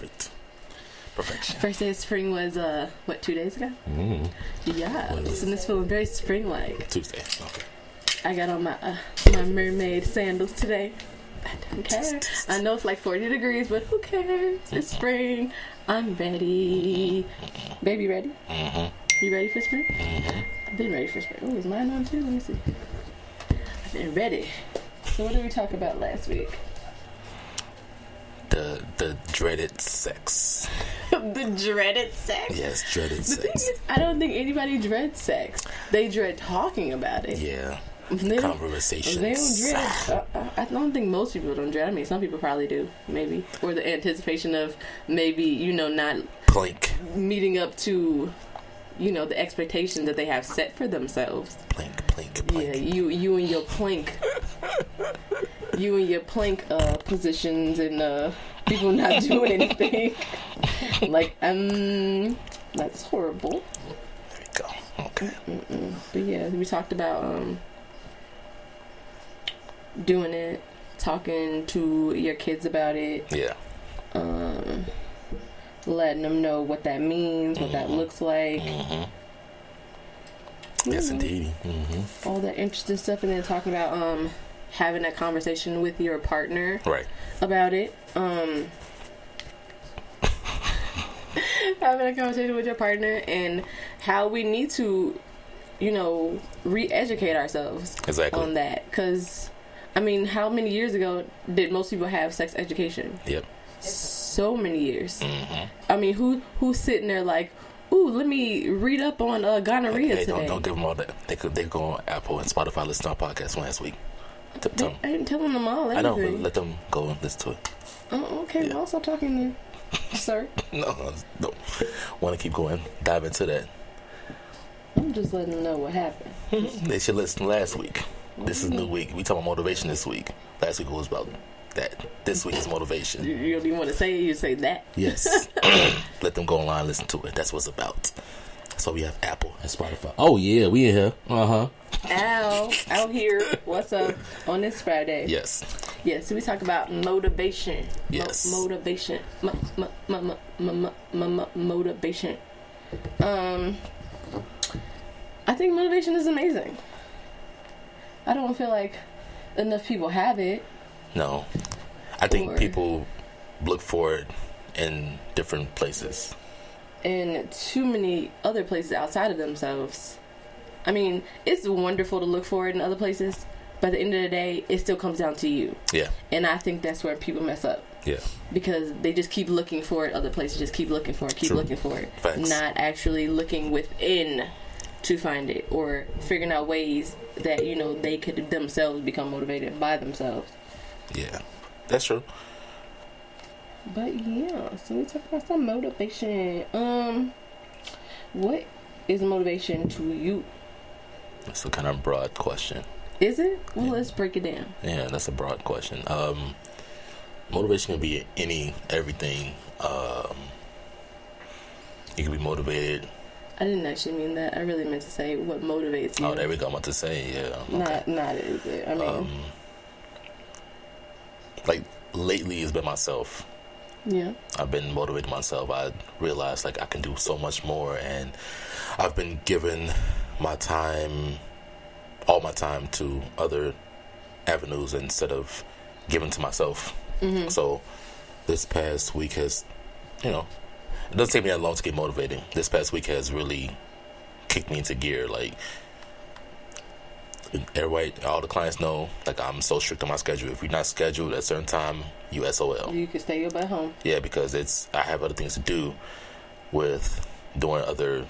perfect. Perfection. First day of spring was, uh, what, two days ago? Mm. Yeah, What is and it's feeling very spring-like. Tuesday. Okay. I got on my uh, my mermaid sandals today. I don't care. I know it's like 40 degrees, but who cares? It's spring. I'm ready. Baby, ready? Mm-hmm. You ready for spring? Mm-hmm. I've been ready for spring. Oh, is mine on too? Let me see. I've been ready. So what did we talk about last week? The the dreaded sex. the dreaded sex. Yes, dreaded The thing sex. is, I don't think anybody dreads sex. They dread talking about it. Yeah. They don't, Conversations. they don't dread. Uh, uh, I don't think most people don't dread. I mean, some people probably do, maybe, or the anticipation of maybe you know not Plink. meeting up to, you know, the expectation that they have set for themselves. Plink, plink, Yeah, you you and your plank, you and your plank uh, positions and uh, people not doing anything. like um, that's horrible. There we go. Okay. Mm-mm. But yeah, we talked about um doing it, talking to your kids about it, Yeah. um, letting them know what that means, what that looks like. Mm-hmm. Yes, Mhm. indeed. Mm-hmm. all that interesting stuff, and then talking about um having a conversation with your partner Right. about it. Um, having a conversation with your partner and how we need to, you know, re-educate ourselves Exactly. on that. Because, I mean, how many years ago did most people have sex education? Yep. So many years. Mm-hmm. I mean, who who's sitting there like, ooh, let me read up on uh, gonorrhea Hey, today? don't, don't give them all that. They could they go on Apple and Spotify listen to our podcast last week. T- tell They- 'em. I ain't telling them all I know, but let them go and listen to it. Oh, okay. Yeah. Well, I'll stop talking then, sir. No, no. Want to keep going? Dive into that. I'm just letting them know what happened. They should listen last week. This is new mm-hmm. week. We talk about motivation this week. Last week was about that. This week is motivation. you don't even want to say it. You say that. Yes. Let them go online and listen to it. That's what it's about. So we have Apple and Spotify. Oh yeah, we in here. Uh huh. Al, out here. What's up on this Friday? Yes. Yes, we talk about motivation. Yes. Mo- motivation. Motivation. Um, I think motivation is amazing. I don't feel like enough people have it. No, I think or... people look for it in different places in too many other places outside of themselves. I mean, it's wonderful to look for it in other places, but at the end of the day, it still comes down to you. Yeah. And I think that's where people mess up Yeah. because they just keep looking for it other places, just keep looking for it, keep True. looking for it, Facts. not actually looking within to find it or figuring out ways that you know they could themselves become motivated by themselves. Yeah. That's true. But yeah, so we talk about some motivation. Um, what is motivation to you? That's a kind of broad question. Is it? Well, Yeah. let's break it down. Yeah, that's a broad question. Um, motivation can be any, everything. Um, you can be motivated. I didn't actually mean that. I really meant to say what motivates you. Oh, there we go. I'm about to say, yeah. Okay. Not, not is it? I mean, Um, like lately, it's been myself. Yeah. I've been motivating myself. I realized like I can do so much more, and I've been giving my time, all my time, to other avenues instead of giving to myself. Mm-hmm. So this past week has, you know, it doesn't take me that long to get motivated. This past week has really kicked me into gear. Like everybody, all the clients know, like I'm so strict on my schedule. If you're not scheduled at a certain time, you SOL. You can stay up at home. Yeah, because it's I have other things to do with doing other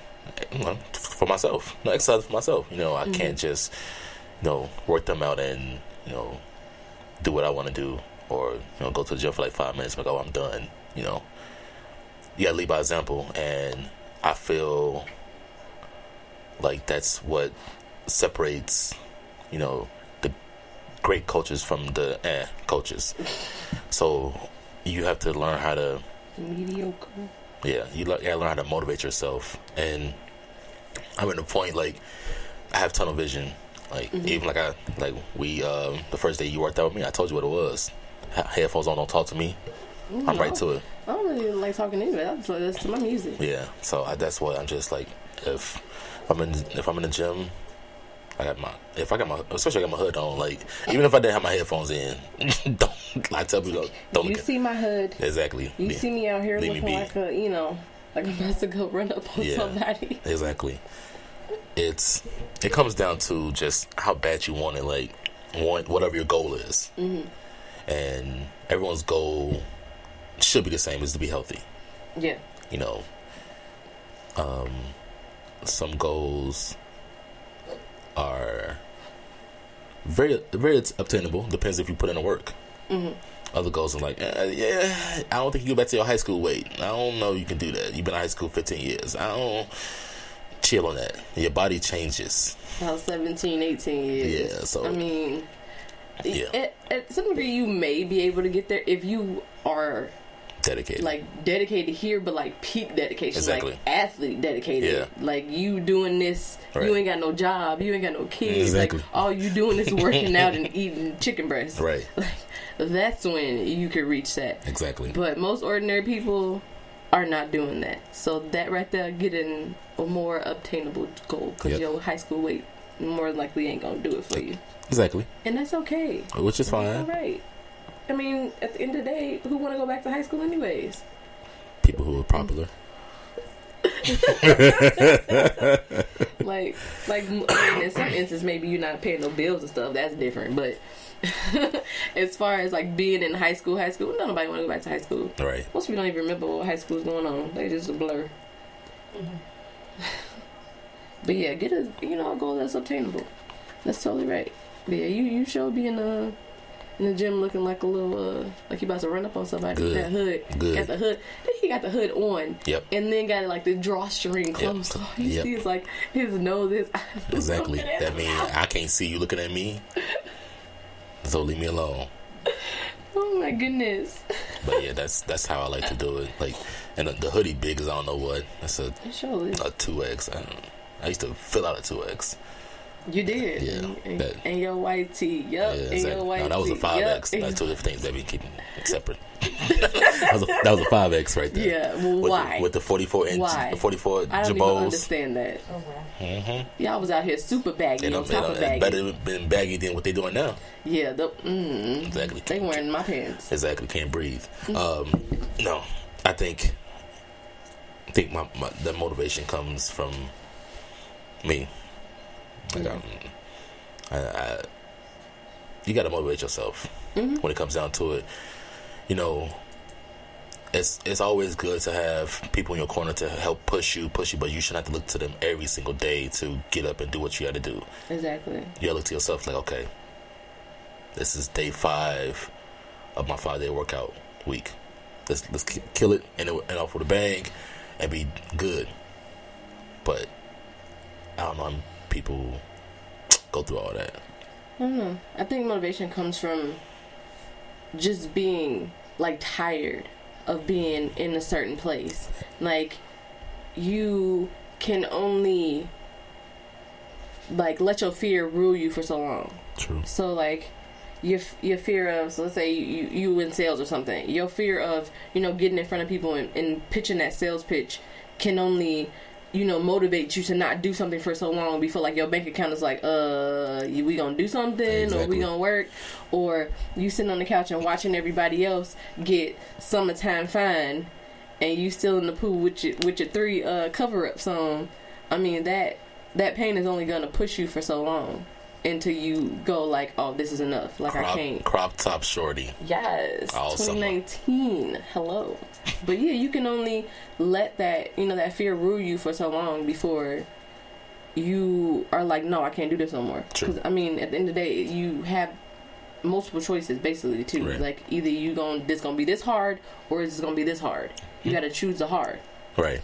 you know, for myself. No exercise for myself. You know, I mm-hmm. can't just you know work them out and you know do what I want to do or you know go to the gym for like five minutes and oh, I'm done. You know, you gotta lead by example, and I feel like that's what separates you know the great coaches from the eh coaches. So you have to learn how to Mediocre. yeah, you gotta learn how to motivate yourself. And I'm at a point like I have tunnel vision. Like Mm-hmm. even like I like we um the first day you worked out with me, I told you what it was. Headphones on, don't talk to me. I'm right to it. I don't really like talking to anyway. I just listen to my music. Yeah. So I, that's what I'm just like if I'm in if I'm in the gym, I got my if I got my especially I got my hood on. Like even if I didn't have my headphones in, don't I tell people don't You look see my hood. exactly. You see me out here me looking like a, you know, like I'm about to go run up on Yeah. somebody. Exactly. It's it comes down to just how bad you want it, like want whatever your goal is, Mm-hmm. and everyone's goal should be the same: is to be healthy. Yeah. You know, um, some goals are very very obtainable. Depends if you put in the work. Mm-hmm. Other goals are like, uh, yeah, I don't think you go back to your high school weight. I don't know you can do that. You've been in high school 15 years. I don't chill on that. Your body changes. About 17, 18 years. Yeah, so- I mean, Yeah. at, at some degree, you may be able to get there if you are Dedicated. like dedicated here, but like peak dedication, Exactly. like athlete dedicated. Yeah. Like you doing this, Right. you ain't got no job, you ain't got no kids. Exactly. Like all you doing is working out and eating chicken breast. right. Like that's when you could reach that. Exactly. But most ordinary people are not doing that. So that right there, getting a more obtainable goal because Yep. your high school weight more likely ain't gonna do it for you, Exactly. and that's okay. Which is fine. right. I mean, at the end of the day, who want to go back to high school anyways? People who are popular. like, like I mean, in some instances, maybe you're not paying no bills and stuff. That's different. But as far as like being in high school, high school, nobody want to go back to high school. Right. Most people don't even remember what high school is going on. They just a blur. Mm-hmm. but yeah, get a you know a goal that's obtainable. That's totally right. But yeah, you you should be in the in the gym looking like a little uh like you about to run up on somebody with Good. that hood. Good. Got the hood. Then he got the hood on. Yep. And then got like the drawstring closed. So you Yep. see it's like his nose is Exactly. That means I can't see you looking at me. So leave me alone. Oh my goodness. But yeah, that's that's how I like to do it. Like, and the, the hoodie big as I don't know what. That's a It sure is. a two X. I, don't- I used to fill out a two X. You did. Yeah, And, and, that- and your white tee. Yup. Yeah, and exactly. your white No, that was a five Yup. X. That's two different things that we keep separate. that was a that was a five X right there. Yeah, well, with why? The, with the forty four inch, Why? the forty four I don't even understand that. Oh. Mm-hmm. Y'all was out here super baggy And on top and of baggy. better been baggy than what they're doing now. Yeah, the, mm, Exactly. they wearing my pants. Exactly. Can't breathe. Mm-hmm. Um, no, I think I think my, my the motivation comes from me. Um, I, I, you got to motivate yourself Mm-hmm. when it comes down to it. You know, it's it's always good to have people in your corner to help push you, push you, but you shouldn't have to look to them every single day to get up and do what you got to do. Exactly. You gotta look to yourself like, okay, this is day five of my five day workout week. Let's let's kill it and, it- and off with a bang and be good. But I don't know how people go through all that. I don't know. I think motivation comes from just being like tired of being in a certain place. Like you can only like let your fear rule you for so long. True. So like your your fear of so let's say you you in sales or something. Your fear of you know getting in front of people and, and pitching that sales pitch can only you know motivate you to not do something for so long before like your bank account is like uh we gonna do something or we gonna work or you sitting on the couch and watching everybody else get summertime fine and you still in the pool with your with your three uh cover ups on. I mean that that pain is only gonna push you for so long until you go like, oh, this is enough. Like I can't. crop top shorty. Yes, All summer. 2019. Hello, but yeah, you can only let that you know that fear rule you for so long before you are like, no, I can't do this no more. True. I mean, at the end of the day, you have multiple choices basically too. Right. Like either you gonna this gonna be this hard or it's gonna be this hard. You hmm. got to choose the hard Right.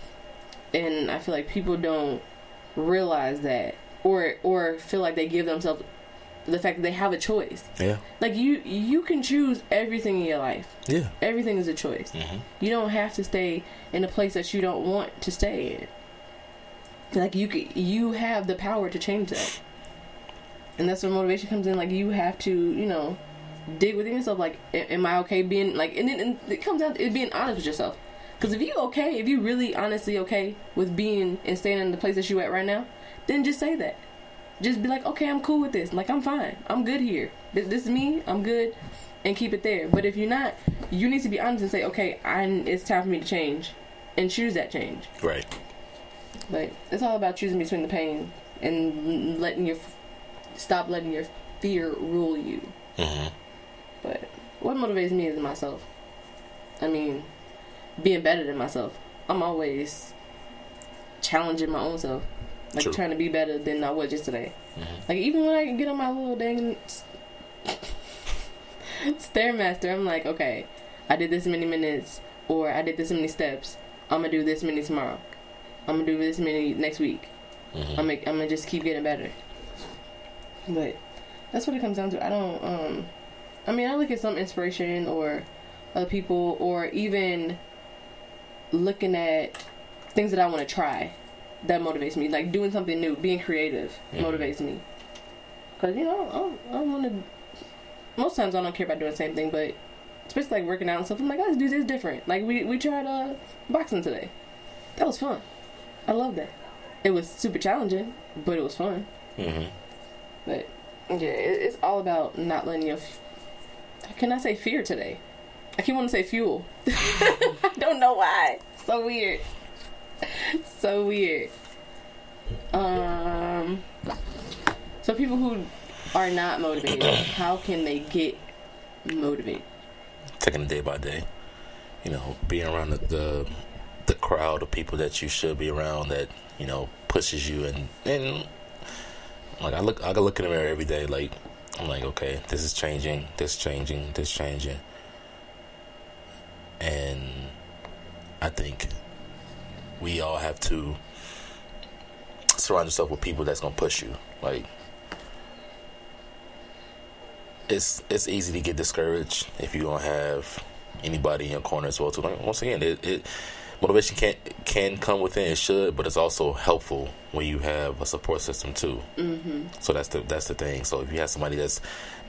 and I feel like people don't realize that or or feel like they give themselves the fact that they have a choice. Yeah. Like you you can choose everything in your life. Yeah. Everything is a choice. hmm You don't have to stay in a place that you don't want to stay in. like you you have the power to change that and that's where motivation comes in like you have to you know dig within yourself like am i okay being like and then and it comes down to it being honest with yourself because if you okay if you really honestly okay with being and staying in the place that you at right now then just say that. Just be like okay i'm cool with this. Like i'm fine. I'm good here. This, this is me. I'm good. And keep it there. But if you're not you need to be honest and say okay I, it's time for me to change. And choose that change. Right. but it's all about choosing between the pain and letting your stop letting your fear rule you. hmm But what motivates me is myself. I mean, being better than myself. I'm always challenging my own self, like True. trying to be better than I was yesterday. Mhm. Like even when I get on my little dang stairmaster, I'm like, okay, I did this many minutes, or I did this many steps. I'm gonna do this many tomorrow. I'm gonna do this many next week. hmm I'm I'm gonna just keep getting better. But that's what it comes down to. I don't. Um, I mean, I look at some inspiration or other people, or even looking at things that I want to try. That motivates me. Like doing something new, being creative Mhm. motivates me. Cause you know, I don't, I don't want to. Most times, I don't care about doing the same thing, but especially like working out and stuff. I'm like, let's do this different. Like we we tried uh, boxing today. That was fun. I love that. It was super challenging, but it was fun. hmm But yeah, it, it's all about not letting your. f- Can I say fear today? I keep wanting to say fuel. I don't know why. So weird. So weird. Um. So people who are not motivated, how can they get motivated? Taking it day by day. You know, being around the, the the crowd of people that you should be around that you know pushes you and and like I look I look in the mirror every day like I'm like okay this is changing this changing this changing and I think we all have to surround yourself with people that's gonna push you like it's it's easy to get discouraged if you don't have anybody in your corner as well. Like, once again, it, it motivation can can come within. It should, but it's also helpful when you have a support system too. Mm-hmm. So that's the that's the thing. So if you have somebody that's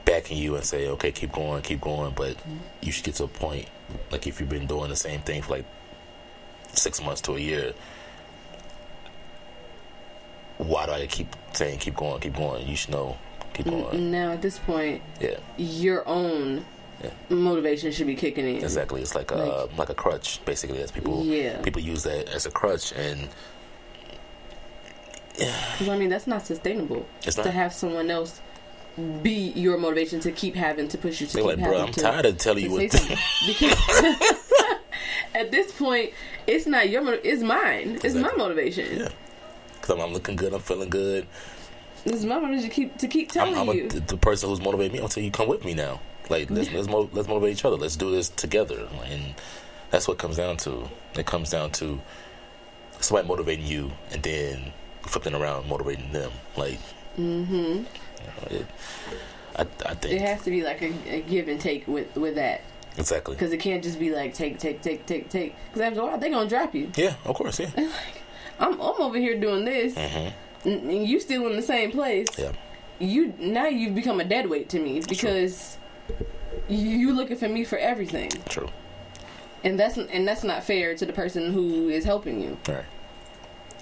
backing you and say, okay, keep going, keep going, but you should get to a point like if you've been doing the same thing for like six months to a year. Why do I keep saying keep going, keep going? You should know, keep going. Now at this point, Yeah. your own Yeah. motivation should be kicking in. Exactly, it's like a Like- um, like a crutch, basically. As people Yeah. people use that as a crutch, and Because I mean, that's not sustainable. it's to have someone else be your motivation to keep having to push you to They're keep like, bro, I'm to, tired of telling you what. because at this point it's not your it's mine it's my Exactly. motivation Yeah. Because I'm, I'm looking good, I'm feeling good. this is my motivation to keep to keep telling I'm, I'm you a, the, person who's motivating me. Telling you, come with me now. Like let's let's, mo- let's motivate each other. Let's do this together, and that's what it comes down to. It comes down to somebody motivating you, and then flipping around motivating them. Like, mm-hmm you know, it, I I it has to be like a, a give and take with with that exactly. because it can't just be like take take take take take because after a while they're gonna drop you Yeah, of course, yeah. I'm, I'm over here doing this hmm and and you still in the same place Yeah. you now you've become a dead weight to me because you you looking for me for everything True. and that's and that's not fair to the person who is helping you Right.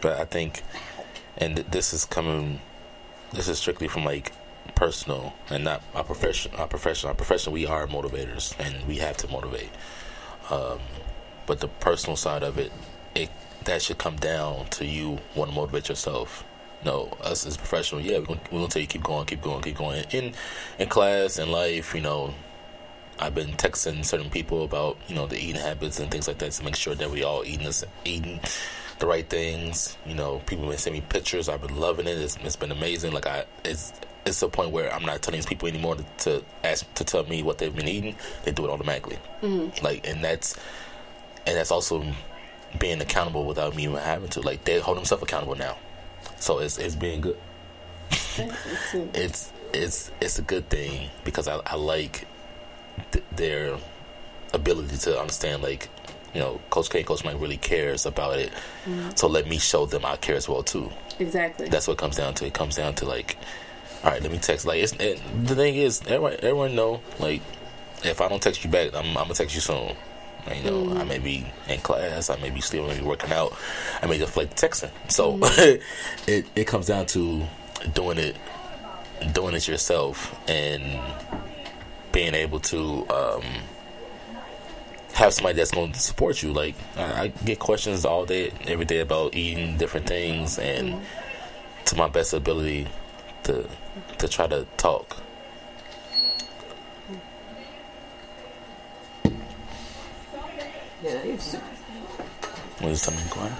But I think, and th- this is coming, this is strictly from like personal and not our profession. Our profession, our profession, we are motivators and we have to motivate. Um, but the personal side of it, it that should come down to you want to motivate yourself. No, us as professional, yeah, we're gonna, we're gonna tell you keep going, keep going, keep going. In in class and life, you know, I've been texting certain people about you know the eating habits and things like that to make sure that we all eating this eating the right things. You know, people been sending me pictures. I've been loving it. It's, it's been amazing. Like I, it's it's a point where I'm not telling these people anymore to, to ask to tell me what they've been eating. They do it automatically. Mm-hmm. Like, and that's and that's also being accountable without me even having to. Like they hold themselves accountable now. So it's it's being good. It's it's it's a good thing because I I like th- their ability to understand like you know, Coach K and Coach Mike really cares about it. So let me show them I care as well too. Exactly. That's what it comes down to. It comes down to like, all right, let me text. Like, it's, it, the thing is, everyone, everyone know like, if I don't text you back, I'm, I'm gonna text you soon. You know, I may be in class, I may be still maybe working out, I may just like texting. So it it comes down to doing it, doing it yourself, and being able to um, have somebody that's going to support you. Like I, I get questions all day, every day about eating different things, and to my best ability to to try to talk. yeah, it's. What is something going?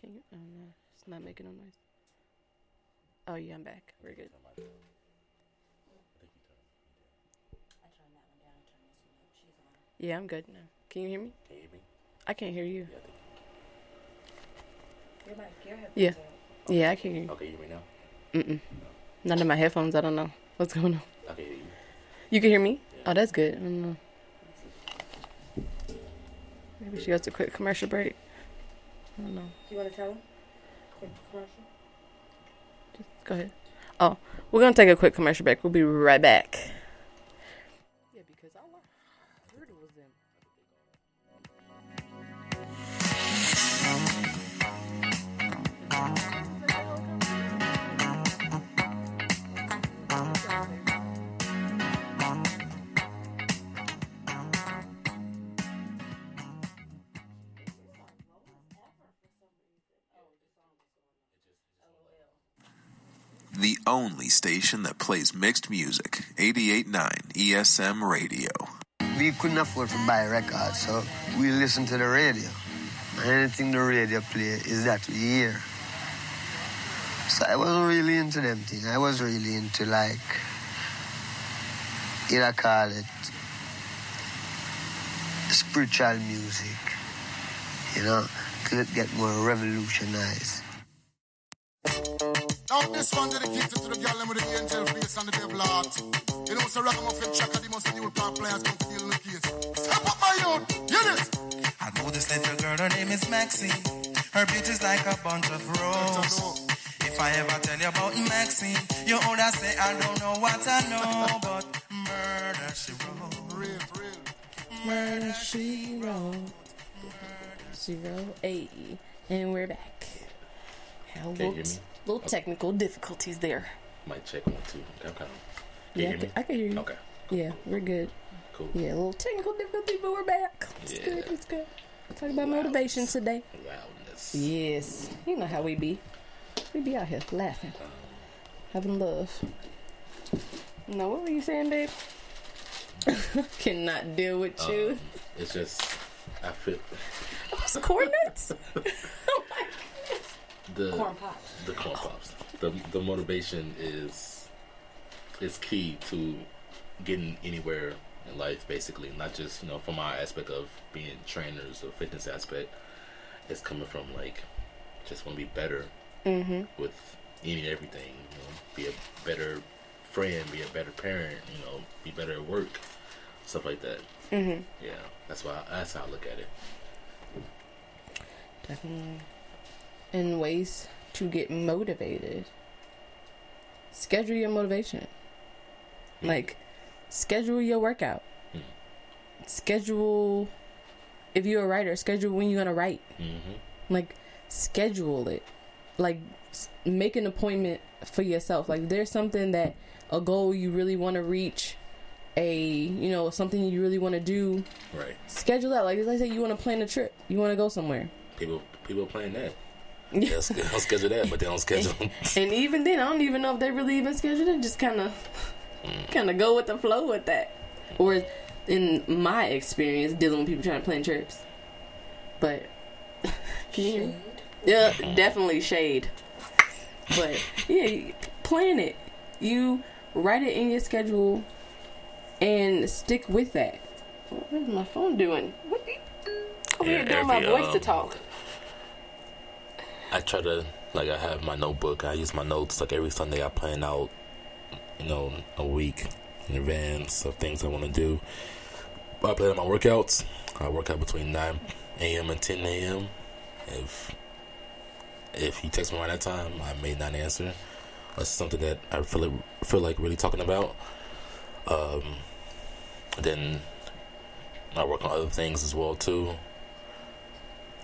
Can you? Oh no, it's not making no noise. Oh yeah, I'm back. We're good. Yeah, I'm good now. Can you hear me? Can you hear me? I can't hear you. Your mic, your Yeah. are- Yeah, I can hear you. Okay, you hear me now? Mm-mm. None of my headphones. I don't know what's going on. I can hear you. You can hear me? Oh, that's good. I don't know. Maybe she has a quick commercial break. I don't know. You want to tell them? Quick commercial. Just go ahead. Oh, we're gonna take a quick commercial break. We'll be right back. Only station that plays mixed music. 88.9 ESM Radio. we couldn't afford to buy records, so we listen to the radio. Anything the radio play is that we hear. So I wasn't really into them things. I was really into like, you know, call it spiritual music. You know, to get more revolutionized. Now this one dedicated to the girl them with the angel face and the devil heart. You know, so ragamuffin tracker, the most new pop players come feel the case. Step up my youth, hear this. I know this little girl, her name is Maxine. Her beauty's like a bunch of roses. If I ever tell you about Maxine, you would say I don't know what I know, but murder she wrote. Real, real. Murder she wrote. Zero eight, and we're back. Had a Can you little, hear me? Little technical difficulties there. Might check one too. Okay, okay. Can Yeah, I hear can, me? I can hear you. Okay, Yeah, we're good. cool. Yeah, a little technical difficulty, but we're back. It's Yeah. good. It's good. Talk about motivation today. Loudness. Yes, you know how we be. We be out here laughing, having love. No, what were you saying, babe? Cannot deal with you. Um, it's just I feel Those coordinates. the Corn pops. the corn pops. The the motivation is is key to getting anywhere in life, basically. Not just you know from our aspect of being trainers or fitness aspect. It's coming from like just want to be better mm-hmm. with any and everything. You know, be a better friend, be a better parent. You know, be better at work, stuff like that. Mm-hmm. Yeah, that's why that's how I look at it. Definitely. And ways to get motivated. Schedule your motivation. Like, schedule your workout. Mhm. Schedule, if you're a writer, schedule when you're going to write. Mm-hmm. Like, schedule it. Like, make an appointment for yourself. Like, there's something that, a goal you really want to reach, a, you know, something you really want to do, Right. schedule that. Like, as I say, you want to plan a trip, you want to go somewhere. People people playing that. They'll, sch- they'll schedule that, but they don't schedule. And even then, I don't even know if they really even scheduled it. Just kind of, kind of go with the flow with that. Or, in my experience, dealing with people trying to plan trips. But, can you hear me? Yeah, definitely shade. But yeah, plan it. You write it in your schedule and stick with that. What is my phone doing? What the? Over Yeah, here doing my every, voice to um, talk. I try to like I have my notebook. I use my notes like every Sunday. I plan out you know, a week in advance of things I want to do. I plan out my workouts. I work out between 9 a.m. and 10 a.m. If if you text me around that time, I may not answer. That's something that I feel like, feel like really talking about. Um, then I work on other things as well too.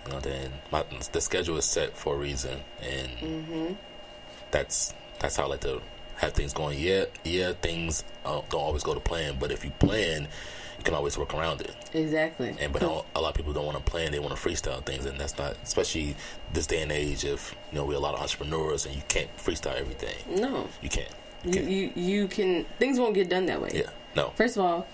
You know, then my the schedule is set for a reason, and Mm-hmm. that's that's how I like to have things going. Yeah, yeah, things uh, don't always go to plan, but if you plan, you can always work around it. Exactly. And but a lot of people don't want to plan; they want to freestyle things, and that's not, especially this day and age. If you know, we're a lot of entrepreneurs, and you can't freestyle everything. no, You can't. You you, can't. you you can things won't get done that way. yeah, no, First of all,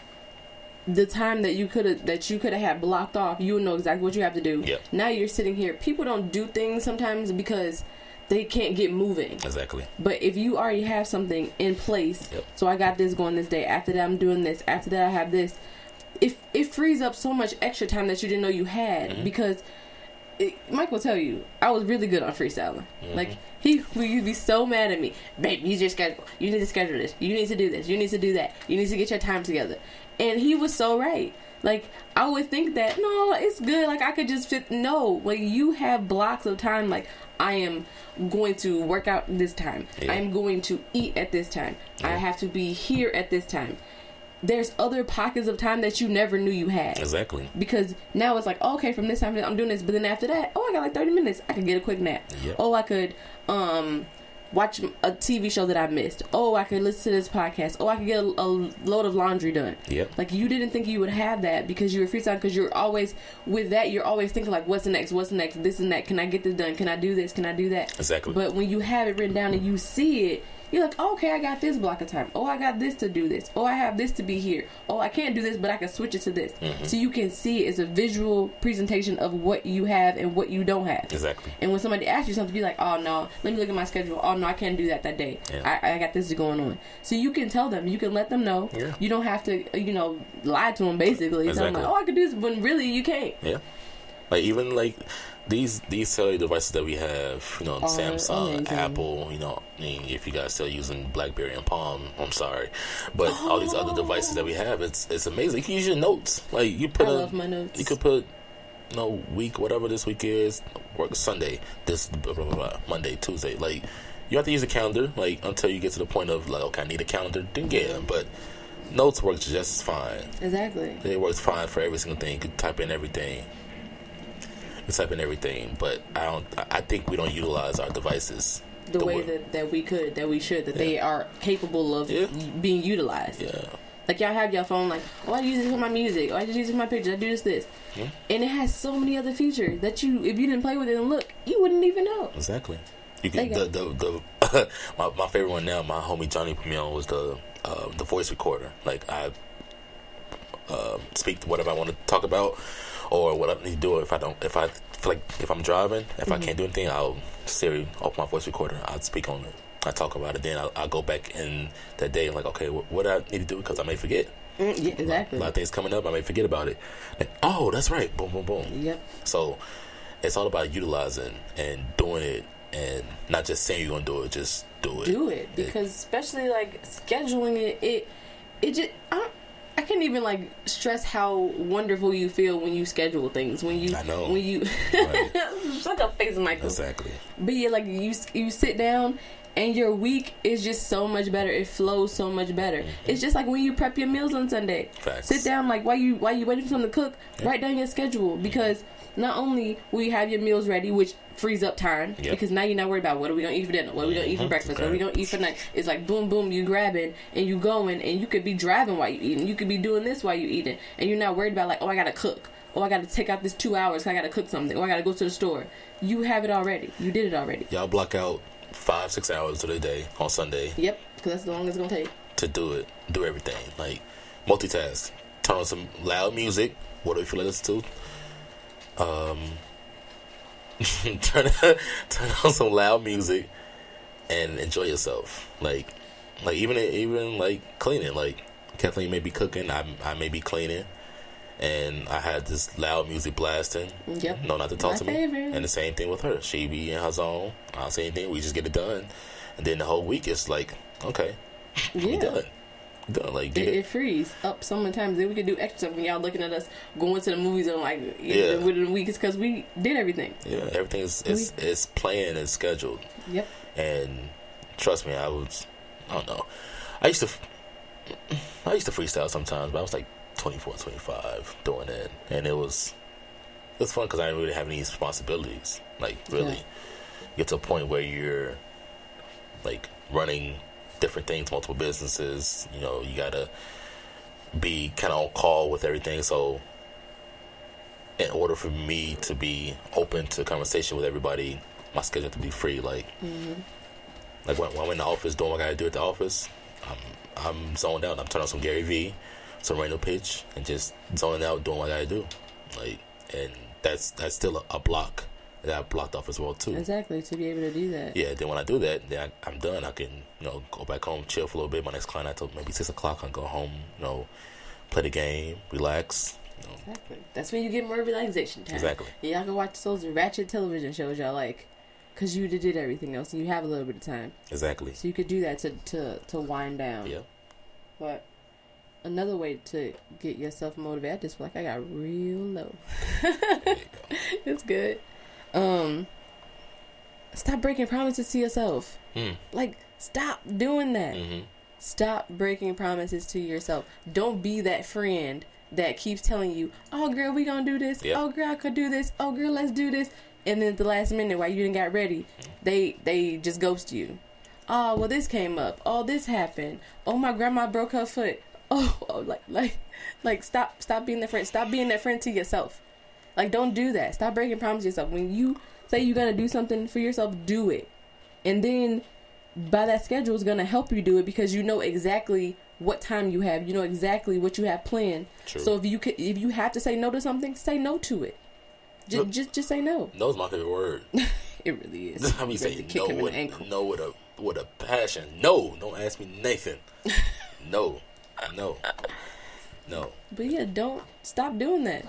the time that you could have that you could have had blocked off, you would know exactly what you have to do. Yep. Now you're sitting here. People don't do things sometimes because they can't get moving. exactly. But if you already have something in place, Yep. so I got this going this day. After that, I'm doing this. After that, I have this. If it frees up so much extra time that you didn't know you had, Mm-hmm. because it, Mike will tell you, I was really good on freestyling. Mm-hmm. Like he would be so mad at me, babe. You just schedule. You need to schedule this. You need to do this. You need to do that. You need to get your time together. And he was so right. Like I would think that no, it's good. Like I could just fit. No, like you have blocks of time. Like I am going to work out this time. Yeah. I'm going to eat at this time. I have to be here at this time. There's other pockets of time that you never knew you had Exactly. because now it's like okay from this time I'm doing this but then after that oh I got like 30 minutes I could get a quick nap Yep. oh I could um watch a TV show that I missed. Oh I could listen to this podcast. Oh I could get a, a load of laundry done. Yep. like you didn't think you would have that because you were freestyle because you're always with that you're always thinking like what's next what's next this and that? Can I get this done? Can I do this? Can I do that? Exactly. but when you have it written down and you see it you're like, oh, okay, I got this block of time. Oh, I got this to do this. Oh, I have this to be here. Oh, I can't do this, but I can switch it to this. Mm-hmm. So you can see it's a visual presentation of what you have and what you don't have. Exactly. And when somebody asks you something, be like, oh no, let me look at my schedule. Oh no, I can't do that that day. Yeah. I, I got this going on. So you can tell them, you can let them know. Yeah. You don't have to, you know, lie to them basically. Tell them Exactly. like, oh, I could do this, when really you can't. Yeah. Like even like these these cellular devices that we have, you know, Are Samsung, amazing. Apple, you know, I mean, if you guys still using BlackBerry and Palm, I'm sorry, but all these other devices that we have, it's it's amazing. You can use your notes. Like you put I a, love my notes. You could put, you know, week whatever this week is, work Sunday, this blah, blah, blah, Monday, Tuesday. Like you have to use a calendar, like until you get to the point of like, okay, I need a calendar. Then yeah, mm-hmm. but notes works just fine. Exactly. It works fine for every single thing. You can type in everything. Type in everything, but I don't. I- think we don't utilize our devices The, way wa- that, that we could, that we should, that they are capable of Yeah. being utilized. Yeah, Like y'all have your phone, like, oh, I use this for my music, or I just use it for my pictures, I do this, this, Yeah. and it has so many other features that you, if you didn't play with it and look, you wouldn't even know. exactly. You can They the the, the my my favorite one now. My homie Johnny put me on was the uh, the voice recorder. Like I uh, speak to whatever I want to talk about, or what I need to do. If I don't, if I feel like if I'm driving, if I can't do anything, I'll Siri open my voice recorder. I'll speak on it. I talk about it. Then I'll, I'll go back in that day and like, okay, what, what I need to do because I may forget. Mm, yeah, exactly. A lot of things coming up, I may forget about it. Like, oh, that's right. Boom, boom, boom. Yep. So it's all about utilizing and doing it, and not just saying you're gonna do it. Just do it. do it because especially like scheduling it it it just I, don't- I can't even like stress how wonderful you feel when you schedule things when you I know. when you Right. shut your face Michael Exactly. but yeah like you you sit down and your week is just so much better. It flows so much better. It's just like when you prep your meals on Sunday. Mm-hmm. Facts. sit down like while you while you waiting for something to cook write down your schedule. Because not only will you have your meals ready which frees up time Yep. because now you're not worried about what are we gonna eat for dinner? What are we gonna eat for Mhm. breakfast? What are we gonna eat for night? It's like boom boom you grabbing and you going and you could be driving while you eating. You could be doing this while you eating. And you're not worried about like oh I gotta cook. Oh I gotta take out this two hours 'cause I gotta cook something. Or I gotta go to the store. You have it already. You did it already. Y'all block out five, six hours of the day on Sunday yep because that's the longest it's gonna take to do it. Do everything. Like multitask. Turn on some loud music. What do you feel like listen to? Um, turn turn on some loud music and enjoy yourself. Like like even even like cleaning. Like Kathleen may be cooking. I I may be cleaning. And I had this loud music blasting. Yep. No, not to talk My to me. favorite. And the same thing with her. She be in her zone. Uh, I don't say anything. We just get it done. And then the whole week it's like, okay, we Yeah. done. We done. Like It, get it frees up so many times. Then we could do extra stuff when y'all looking at us going to the movies and like Yeah. within the week. It's because we did everything. yeah, everything is is, is planned and scheduled. Yep. And trust me, I was I don't know. I used to I used to freestyle sometimes, but I was like 24, 25 doing it, and it was it was fun because I didn't really have any responsibilities. Like really, Yeah. get to a point where you're like running different things, multiple businesses. You know, you gotta be kind of on call with everything. So, in order for me to be open to conversation with everybody, my schedule had to be free. Like, mm-hmm. like when, when I'm in the office doing what I gotta do at the office, I'm I'm zoned out. I'm turning on some Gary Vee, some random pitch, and just zoning out doing what I do. Like, and that's that's still a, a block that I blocked off as well too. Exactly. To be able to do that. Yeah, then when I do that, then I, I'm done. I can, you know, go back home, chill for a little bit. My next client, I told maybe six o'clock. I go home, you know, play the game, relax. You know, Exactly. That's when you get more relaxation time. Exactly. And y'all can watch those ratchet television shows y'all like, cause you did everything else and you have a little bit of time, exactly. so you could do that to to to wind down. Yeah. But another way to get yourself motivated, I just feel like I got real low. There you go. it's good. Um, stop breaking promises to yourself. Hmm. Like, stop doing that. hmm Stop breaking promises to yourself. Don't be that friend that keeps telling you, "Oh, girl, we gonna do this. Yeah. Oh, girl, I could do this. Oh, girl, let's do this." And then at the last minute, while you didn't got ready, they they just ghost you. Oh, well, this came up. Oh, this happened. Oh, my grandma broke her foot. Oh, oh like like like stop stop being that friend. Stop being that friend to yourself. Like, don't do that. Stop breaking promises to yourself. When you say you're gonna do something for yourself, do it. And then by that schedule is gonna help you do it because you know exactly what time you have. You know exactly what you have planned. True. So if you could, if you have to say no to something, say no to it. Just Look- just just say no. No is my favorite word. It really is. I mean, say ready to kick no him in the with, no with a with a passion. No, don't ask me Nathan. no, no, no. But yeah, don't stop doing that.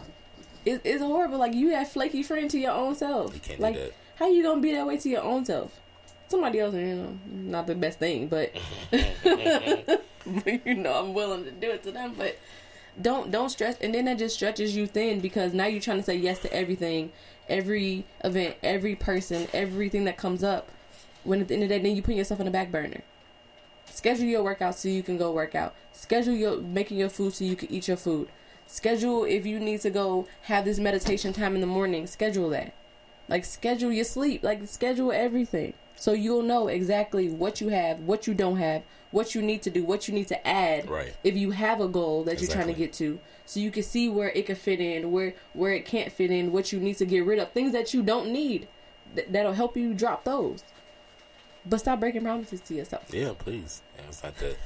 It, it's horrible. Like you have flaky friend to your own self. You can't do like that. how you gonna be that way to your own self? Somebody else, you know, not the best thing, but you know, I'm willing to do it to them. But don't don't stress, and then that just stretches you thin because now you're trying to say yes to everything, every event, every person, everything that comes up. When at the end of the day, then you put yourself on the back burner. Schedule your workout so you can go work out. Schedule your making your food so you can eat your food. Schedule if you need to go have this meditation time in the morning. Schedule that. Like schedule your sleep. Like schedule everything. So you'll know exactly what you have, what you don't have, what you need to do, what you need to add. Right. If you have a goal that you're trying to get to. So you can see where it can fit in, where where it can't fit in, what you need to get rid of, things that you don't need. Th- that'll help you drop those. But stop breaking promises to yourself. Yeah, please. It's not that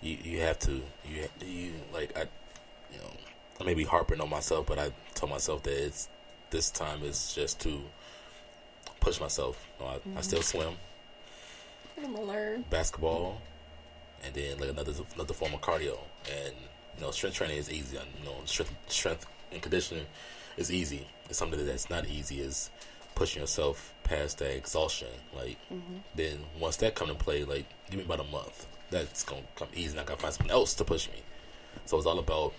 you you have to you you like I you know I may be harping on myself, but I told myself that it's this time is just to push myself. You know, I, I mm-hmm. still swim, I'm gonna learn. basketball, and then like another another form of cardio. And you know, strength training is easy. You know, strength strength and conditioning is easy. It's something that's not easy is pushing yourself past that exhaustion. Like mm-hmm. then once that come into play, like give me about a month. That's gonna come easy. I gotta find something else to push me. So it's all about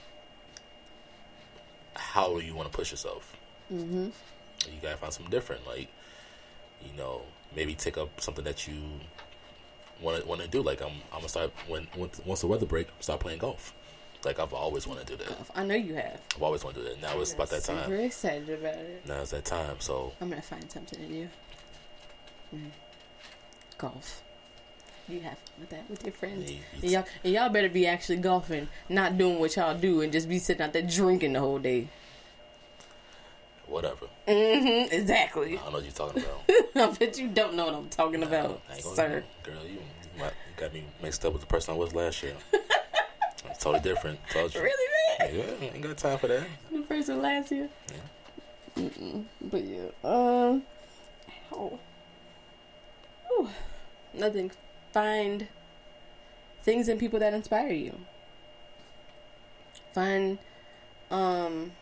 how you want to push yourself. Mm-hmm. You gotta find something different. Like you know, maybe take up something that you want to want to do. Like I'm, I'm gonna start when, once the weather break, start playing golf. Like I've always wanted to do that. I know you have. I've always wanted to do that. Now it's about that time. Super excited about it. Now it's that time. So I'm gonna find something to do. Mm. Golf. You have that with your friends. Yeah, And y'all, and y'all better be actually golfing, not doing what y'all do and just be sitting out there drinking the whole day. whatever. Mm-hmm, exactly. I don't know what you're talking about. I bet you don't know what I'm talking about, I ain't gonna- sir. Girl, you, you got me mixed up with the person I was last year. it's totally different. Told you. Really, man? Yeah, ain't got time for that. The person last year. Mm-mm. But yeah, um, ow. Whew. nothing. Find things and people that inspire you. Find um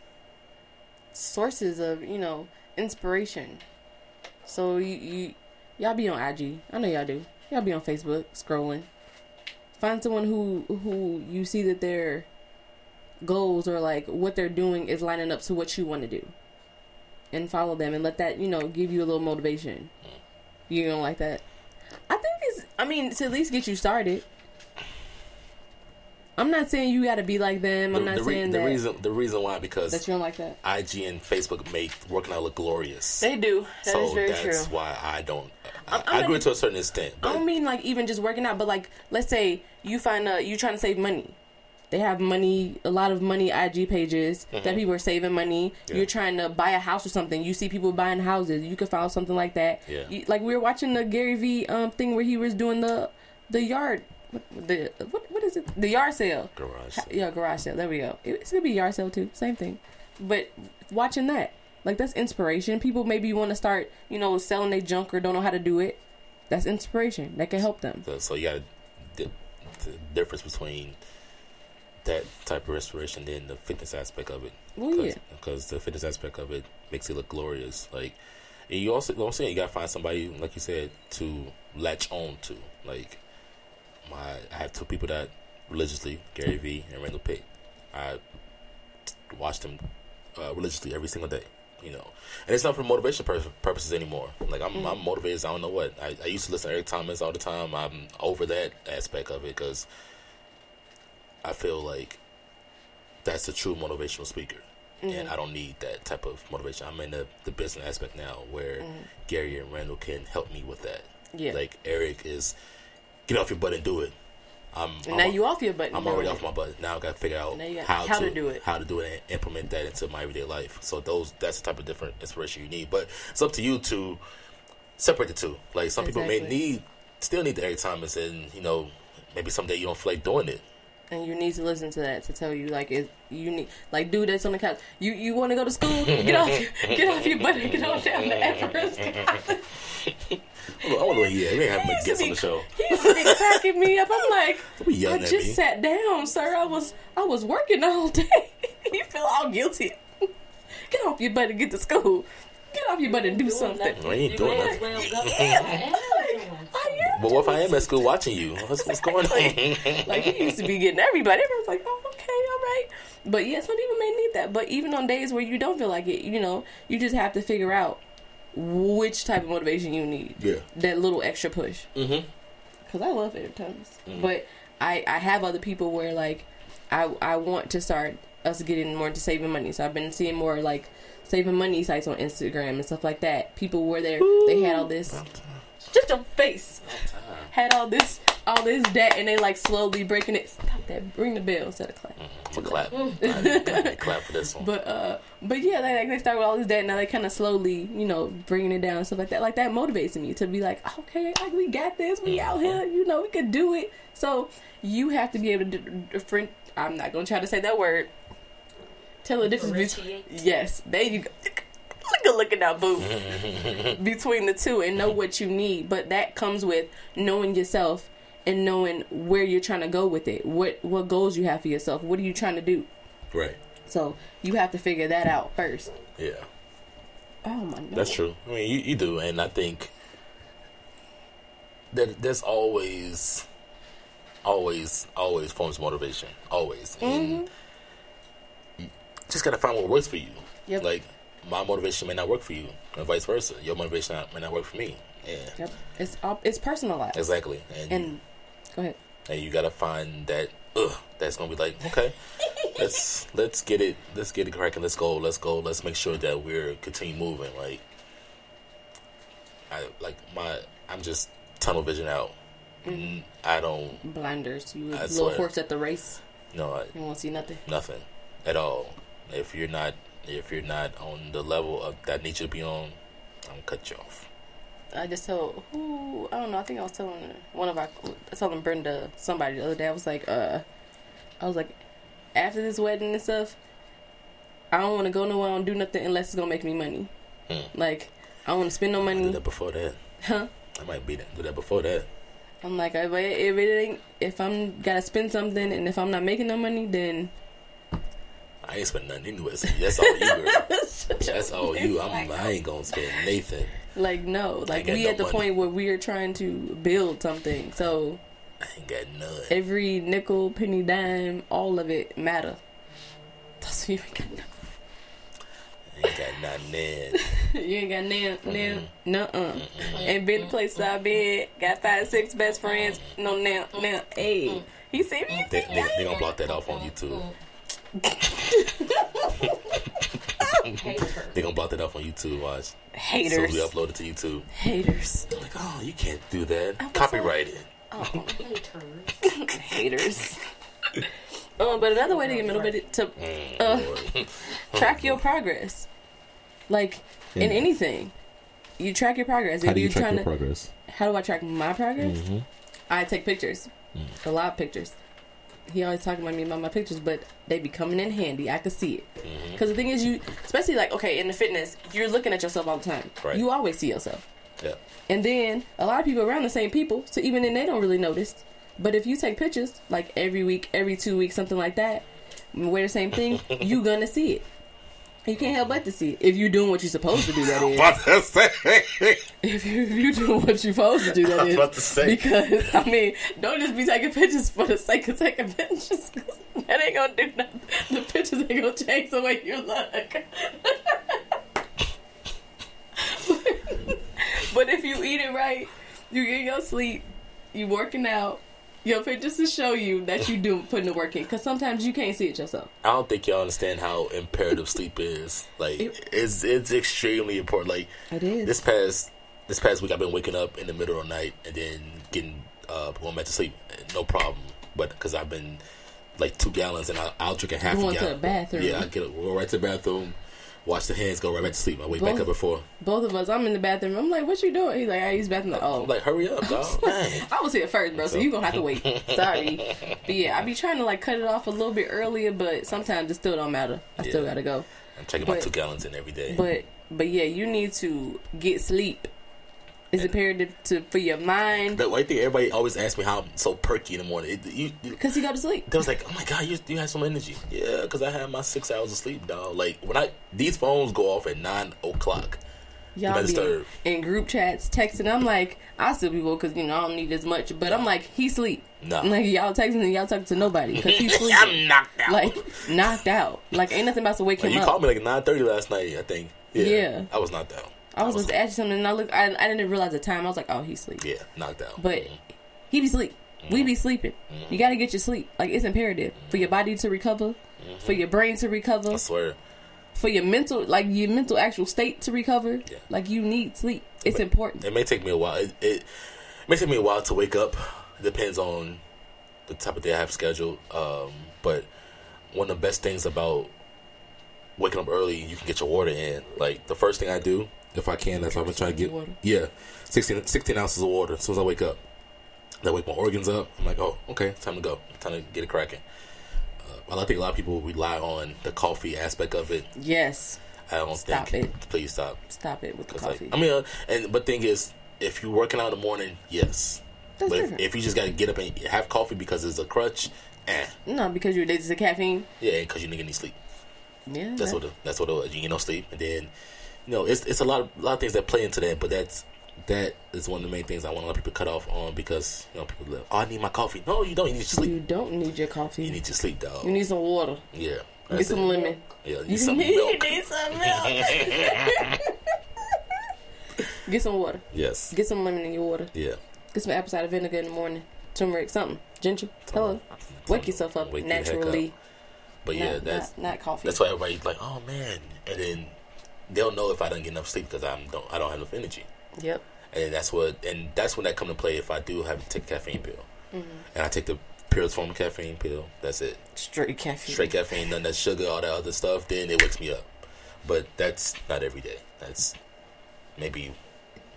sources of you know inspiration. So you you y'all be on IG. I know y'all do. Y'all be on Facebook scrolling. find someone who who you see that their goals or like what they're doing is lining up to what you want to do, and follow them and let that you know give you a little motivation. You don't like that? I think. I mean, to at least get you started. I'm not saying you got to be like them. I'm the, not the, re- saying the that reason the reason why because that you don't like that. IG and Facebook make working out look glorious. They do. That so that's true. why I don't. I, I agree to a certain extent, I don't mean like even just working out, but like let's say you find a you trying to save money. They have money, a lot of money IG pages that people are saving money. Yeah. You're trying to buy a house or something. You see people buying houses. You could find something like that. Yeah. You- like we were watching the Gary V um thing where he was doing the the yard what, the what what is it the yard sale. garage. Ha- Yeah, garage sale. There we go. It- It's gonna be yard sale too. Same thing. But watching that, like that's inspiration. People maybe want to start, you know, selling their junk or don't know how to do it. That's inspiration. That can help them. So, so you got the, the difference between that type of restoration and the fitness aspect of it. Well, yeah. Because the fitness aspect of it makes it look glorious. Like, and you also, I'm saying, you gotta find somebody, like you said, to latch on to. Like, my, I have two people that religiously, Gary Vee and Randall Pitt. I watch them uh, religiously every single day. You know, and it's not for motivation pur- purposes anymore. Like I'm, I'm motivated. I don't know what. I, I used to listen to Eric Thomas all the time. I'm over that aspect of it because I feel like that's a true motivational speaker, and mm-hmm. I don't need that type of motivation. I'm in the, the business aspect now where mm-hmm. Gary and Randall can help me with that. Yeah. like Eric is get off your butt and do it. I'm, And I'm now you off your butt. I'm already off my butt. Now I got to figure out how, how to, to do it. how to do it, and implement that into my everyday life. So those that's the type of different inspiration you need. But it's up to you to separate the two. Like some people may need, still need the Eric Thomas, and you know maybe someday you don't feel like doing it. And you need to listen to that to tell you like it. You need like dude that's on the couch. You you want to go to school? Get off get off your butt and get on down to Everest. I wonder where he at. We ain't having He a used to guest on the show. He used be cracking me up. I'm like, be I yelling at just me. sat down, sir. I was I was working all day. you feel all guilty. Get off your butt and get to school. Get off your butt and do something. I ain't doing nothing. But what if I am at school watching you? What's, what's going on? Like he used to be getting everybody. Everyone's like, oh, okay, all right. But yeah, some people may need that. But even on days where you don't feel like it, you know, you just have to figure out which type of motivation you need. Yeah. That little extra push. Mhm. Because I love Eric Thomas, but I I have other people where like I I want to start us getting more into saving money. So I've been seeing more like saving money sites on Instagram and stuff like that. People where they they had all this just your face had all this all this debt and they like slowly breaking it. Stop that! Ring the bell instead of clap. Mm-hmm. I'm gonna clap. Mm. I, I clap for this one. But uh, but yeah, they like they start with all this debt. Now they kind of slowly, you know, bringing it down and stuff like that. Like that motivates me to be like, okay, like we got this. We out mm-hmm. here, you know, we could do it. So you have to be able to d- different. I'm not gonna try to say that word. Tell the difference between yes, there you go. Look at looking out, boo. between the two and know what you need. But that comes with knowing yourself and knowing where you're trying to go with it. What what goals you have for yourself. What are you trying to do? right. So you have to figure that out first. Yeah. Oh my god. That's true. I mean, you, you do, and I think that there's always, always, always forms motivation. Always, and mm-hmm. you just gotta find what works for you. Yep. Like my motivation may not work for you, and vice versa. Your motivation may not work for me. Yeah, Yep. It's it's personalized. exactly. And And go ahead. and you gotta find that. Ugh, that's gonna be like okay. let's let's get it. Let's get it cracking. Let's go. Let's go. Let's make sure that we're continue moving. Like I like my. I'm just tunnel vision out. Mm, I don't. Blinders. You a little horse at the race. No, I, You won't see nothing. nothing at all. If you're not, if you're not on the level of that need you to be on, I'm gonna cut you off. I just told who I don't know. I think I was telling one of our I was telling Brenda somebody the other day. I was like, uh, I was like, after this wedding and stuff, I don't want to go nowhere. I don't do nothing unless it's gonna make me money. Hmm. Like I don't want to spend no money. that before that. Huh? I might be that. Do that before that. I'm like, if if it ain't, if I'm gotta spend something, and if I'm not making no money, then I ain't spend nothing anyway. So that's all you, girl. That's all you. I'm. I ain't gonna spend Nathan. like no, like we no at the money. point where we are trying to build something. So I ain't got none. Every nickel, penny, dime, all of it matter. That's you ain't got none. I ain't got nothing. You ain't got nan, nan, nuh-uh. Ain't been the place I've been. Got five, six best friends. No, now, now, hey. He see me? They, they, they gonna block that off on YouTube. they gonna block that off on YouTube. Watch. Haters. So Haters. we upload it to YouTube. Haters. Like, oh, you can't do that. Copyrighted. Oh, haters. Haters. um, but another way to get motivated to Mm, uh, track your progress. Like in anything, you track your progress. How do you you're track your to, progress? how do I track my progress? Mm-hmm. I take pictures, Mm. a lot of pictures. He always talking about me about my pictures, but they be coming in handy. I can see it Mm-hmm. because the thing is, you especially like okay in the fitness, you're looking at yourself all the time. Right. You always see yourself, Yeah. and then a lot of people around the same people, so even then they don't really notice. But if you take pictures like every week, every two weeks, something like that, wear the same thing, you gonna see it. You can't help but to see it if you're doing what you're supposed to do. That is. About to say. if you, if you do what you're supposed to do, that I was is. about to say. Because I mean, don't just be taking pictures for the sake of taking pictures. 'cause that ain't gonna do nothing. The pictures ain't gonna change the way you look. but if you eat it right, you get your sleep, you working out. Your pictures to show you that you do putting the work in. Because sometimes you can't see it yourself. I don't think y'all understand how imperative sleep is. Like, It- it's it's extremely important. Like, It is. this past this past week, I've been waking up in the middle of the night and then getting uh going back to sleep, no problem. But because I've been like two gallons and I, I'll drink a half Going a to gallon. the bathroom. Yeah, I get go right to the bathroom, wash the hands, go right back to sleep. I wake back up before. Both of us, I'm in the bathroom. I'm like, what you doing? He's like, I use the bathroom. Like, oh. I'm like, hurry up, dog. I was here first, bro, so you gonna have to wait. Sorry, but yeah, I be trying to like cut it off a little bit earlier, but sometimes it still don't matter. I still gotta go. I'm checking my two gallons in every day. But but yeah, you need to get sleep. It's imperative to for your mind the white thing everybody always asks me how I'm so perky in the morning. It, you, you, because you go to sleep. they was like, "Oh my god, you you have some energy." Yeah, because I have my six hours of sleep, dog. Like when I these phones go off at nine o'clock. Y'all be in group chats texting. I'm like, I still be woke because you know I don't need as much, but I'm like, he sleep. No. I'm like y'all texting and y'all talking to nobody because he's sleeping. I'm knocked out. like knocked out. Like ain't nothing about to wake Like, him you up. called me like nine thirty last night. I think. Yeah, Yeah. I was knocked out. I was oh. supposed to ask you something and I look. I, I didn't realize the time. I was like, oh, he's sleep. Yeah, knocked out. But mm-hmm. he be sleep. We mm-hmm. be sleeping. You got to get your sleep. Like it's imperative for your body to recover, mm-hmm. for your brain to recover, I swear. for your mental, like your mental actual state to recover. Yeah. Like you need sleep. It's important. It may take me a while. It, it may take me a while to wake up. It depends on the type of day I have scheduled. Um, but one of the best things about waking up early, you can get your water in. Like the first thing I do, if I can, that's what I'm gonna try to get. Water. Yeah, 16, 16 ounces of water as soon as I wake up. That wake my organs up. I'm like, oh, okay, time to go. Time to get it cracking. Uh, well, I think a lot of people rely on the coffee aspect of it. Yes. I don't Stop think. it. Please stop. Stop it with the coffee. Like, I mean, uh, and but thing is, if you're working out in the morning, yes. That's but if, if you just got to get up and have coffee because it's a crutch, eh, no, because you're addicted to caffeine. yeah, because you nigga need sleep. Yeah. That's that- what. That's what. You know, sleep, and then you know, it's it's a lot of a lot of things that play into that. But that's that is one of the main things I want a lot of people cut off on because you know people live. Oh, I need my coffee. No, you don't. You need your sleep. You don't need your coffee. You need your sleep, dog. You need some water. yeah. Get that's some it. lemon. Yeah, you You need some need, milk. need some milk. Get some water. Yes. Get some lemon in your water. Yeah. Get some apple cider vinegar in the morning. Turmeric, something. Ginger. Hello. Wake yourself up Wake heck up. naturally. But yeah, not, that's not, not coffee. That's why everybody's like, "Oh man," and then they'll know if I don't get enough sleep because I'm don't I don't have enough energy, Yep. and that's what and that's when that come to play if I do have to take a caffeine pill, Mm-hmm. and I take the purest form of caffeine pill. That's it, Straight caffeine. straight caffeine, none of that sugar, all that other stuff. Then it wakes me up, but that's not every day. That's maybe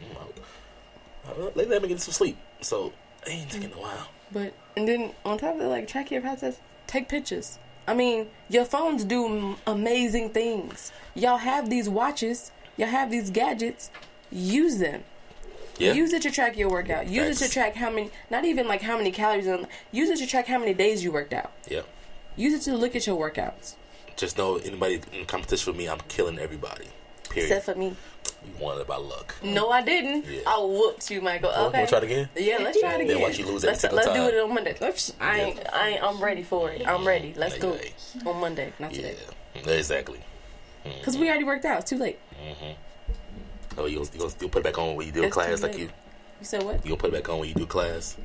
mm, lately I've been getting some sleep, so I ain't taking a while. But and then on top of it, like track your process, take pictures. I mean, your phones do amazing things. Y'all have these watches. Y'all have these gadgets. Use them. Yeah, Use it to track your workout. Use it to track how many, not even like how many calories. On, use it to track how many days you worked out. yeah. Use it to look at your workouts. Just know anybody in competition with me, I'm killing everybody. Period. Except for me. You won it by luck. No, I didn't. Yeah. I whooped you, Michael. Okay. wanna try it again? Yeah, let's try it Then again. watch you lose every let's single let's time. do it on Monday. Let's, I ain't, I ain't, I'm ready for it. I'm ready. Let's Hey, go on Monday, not today. Yeah, exactly. Because we already worked out. It's too late. Oh, you gonna, you gonna you put it back on when you do It's class like you You said what? you gonna put it back on when you do class?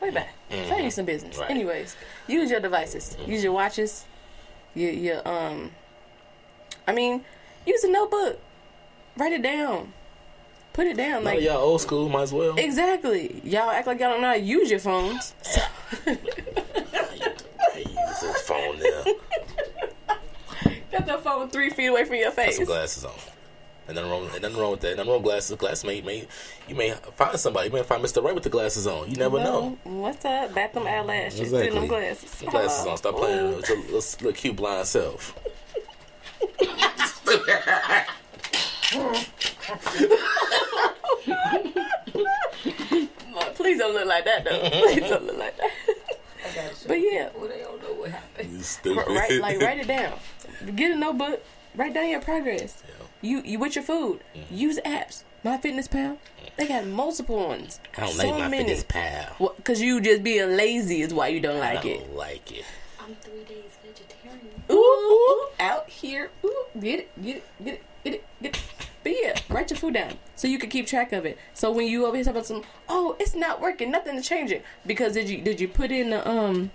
Way back. Tell you some business. Mm-hmm. Right. Anyways, use your devices. Use your watches. Your your um. I mean, use a notebook. Write it down. Put it down. Like Like y'all old school, might as well. exactly. Y'all act like y'all don't know how to use your phones. So, Hey, use this phone now. got the phone three feet away from your Got face. some glasses on. And nothing wrong. And nothing wrong with that. Nothing wrong with glasses. Glasses may, may you may find somebody. You may find Mr. Right with the glasses on. You never know. What's up? Bat them eyelashes. Exactly. Put them glasses. Some glasses Hello. on. Stop playing with your little, little cute blind self. Lord, Please don't look like that though. Please don't look like that. But yeah, Well, they don't know what happened. You stupid. right, like write it down. Get a notebook. Write down your progress. Yeah. You you with your food. Mm-hmm. Use apps. My Fitness Pal. They got multiple ones. I don't so like my many. fitness pal. Well, Cause you just being lazy is why you don't I like don't it. like it. I'm three days vegetarian. Ooh, ooh, out here. Ooh, get it, get it, get it, get it, get it. But yeah, write your food down so you can keep track of it. So when you over here talk about some, oh, it's not working, nothing to change it because did you did you put in the um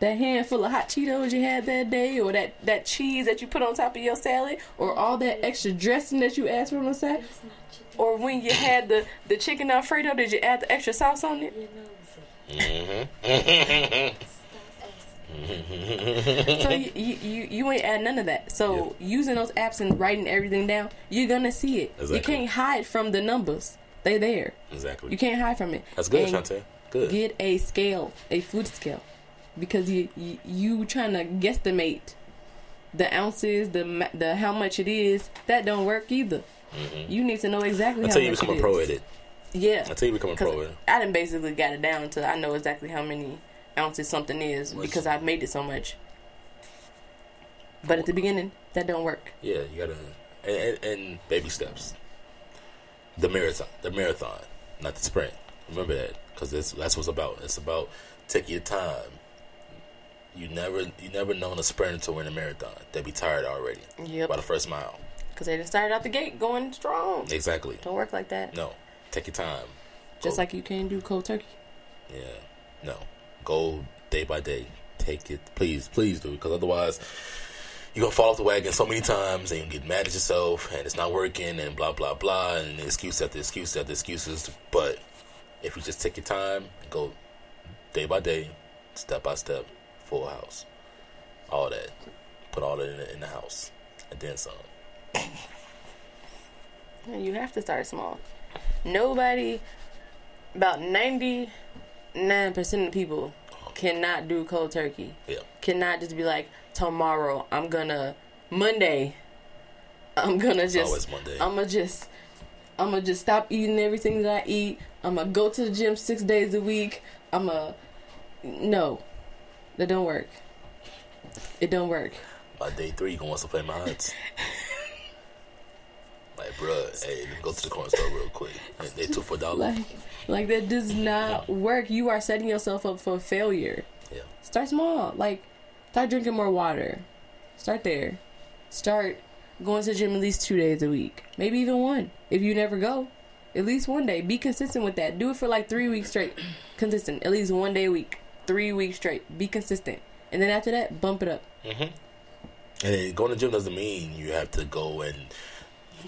that handful of hot Cheetos you had that day, or that that cheese that you put on top of your salad, or all that extra dressing that you asked for on the side, It's not chicken. or when you had the the chicken alfredo, did you add the extra sauce on it? You're nosy. Stop asking. So you, you you ain't add none of that. So using those apps and writing everything down, you're gonna see it. You can't hide from the numbers. They there. Exactly. You can't hide from it. That's good, And Shantae. Good. Get a scale, a food scale, because you you, you trying to guesstimate the ounces, the the how much it is. That don't work either. Mm-hmm. You need to know exactly Until how you much become it a pro is. at it. Yeah. Until you become a pro at it. I done basically got it down to I know exactly how many ounces something is because I've made it so much. But at the beginning, that don't work. Yeah, you gotta and, and, and baby steps. The marathon, the marathon, not the sprint. Remember that because that's that's what's about. It's about take your time. You never you never known a sprinter to win a marathon. They'd be tired already Yep. by the first mile. Because they just started out the gate going strong. Exactly. Don't work like that. No, take your time. Just Go- like you can't do cold turkey. Yeah. No. Go day by day. Take it. Please, please do. Because otherwise, you're to fall off the wagon so many times and you get mad at yourself and it's not working and blah, blah, blah. And excuse after excuse after excuses. But if you just take your time go day by day, step by step, full house, all that. Put all that in the, in the house. And then some. You have to start small. Nobody, about 99% of people cannot do cold turkey. Yeah. Cannot just be like, tomorrow I'm gonna, Monday, I'm gonna just, always Monday. I'm gonna just, I'm gonna just stop eating everything that I eat. I'm gonna go to the gym six days a week. I'm gonna, no, that don't work. It don't work. By day three, you to want to play my odds. like, bruh, hey, let me go to the corner store real quick. They, they two for a dollar. Like, like that does not work. You are setting yourself up for failure. Yeah. Start small. Like, start drinking more water. Start there. Start going to the gym at least two days a week. Maybe even one. If you never go, at least one day. Be consistent with that. Do it for like three weeks straight. Consistent. At least one day a week. Three weeks straight. Be consistent. And then after that, bump it up. Mhm. And going to the gym doesn't mean you have to go and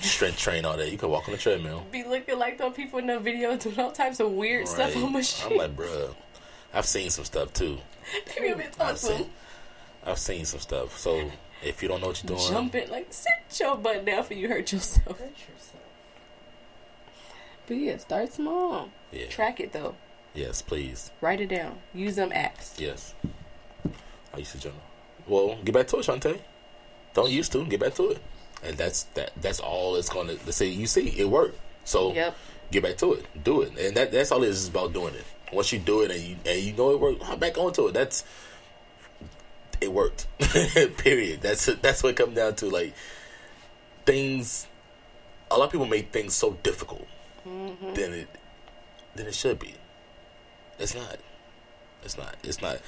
strength train all that. You can walk on the treadmill. Be looking like those people in the video doing all types of weird stuff on machine. I'm like, bruh, I've seen some stuff too. They be a bit I've awesome. seen, I've seen some stuff. So if you don't know what you're doing, Jumping like sit your butt down for you hurt yourself. But yeah, start small. yeah, Track it though. yes, please, Write it down. Use them apps. yes. I used to journal. Well, get back to it, Shantae. Don't used to get back to it, and that's that. That's all it's gonna. Let's say you see it worked. So Yep. get back to it, do it, and that that's all it is is about doing it. Once you do it and you and you know it worked, hop back onto it. That's it worked. Period. That's that's what it comes down to. Like things a lot of people make things so difficult Mm-hmm. than it than it should be. It's not. It's not. It's not.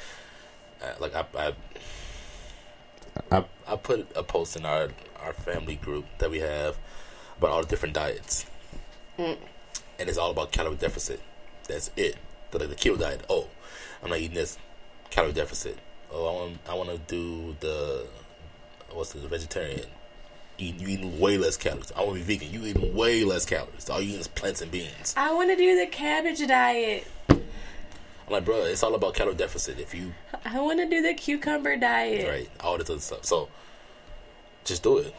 Uh, like I, I, I, I put a post in our our family group that we have about all the different diets, Mm. and it's all about calorie deficit. That's it. The, the keto diet. Oh, I'm not eating this calorie deficit. Oh, I want I want to do the what's the vegetarian. Eating, you eating way less calories. I want to be vegan. You eating way less calories. All you eating is plants and beans. I want to do the cabbage diet. I'm like, bro, it's all about calorie deficit. If you I want to do the cucumber diet. right, all this other stuff. So just do it.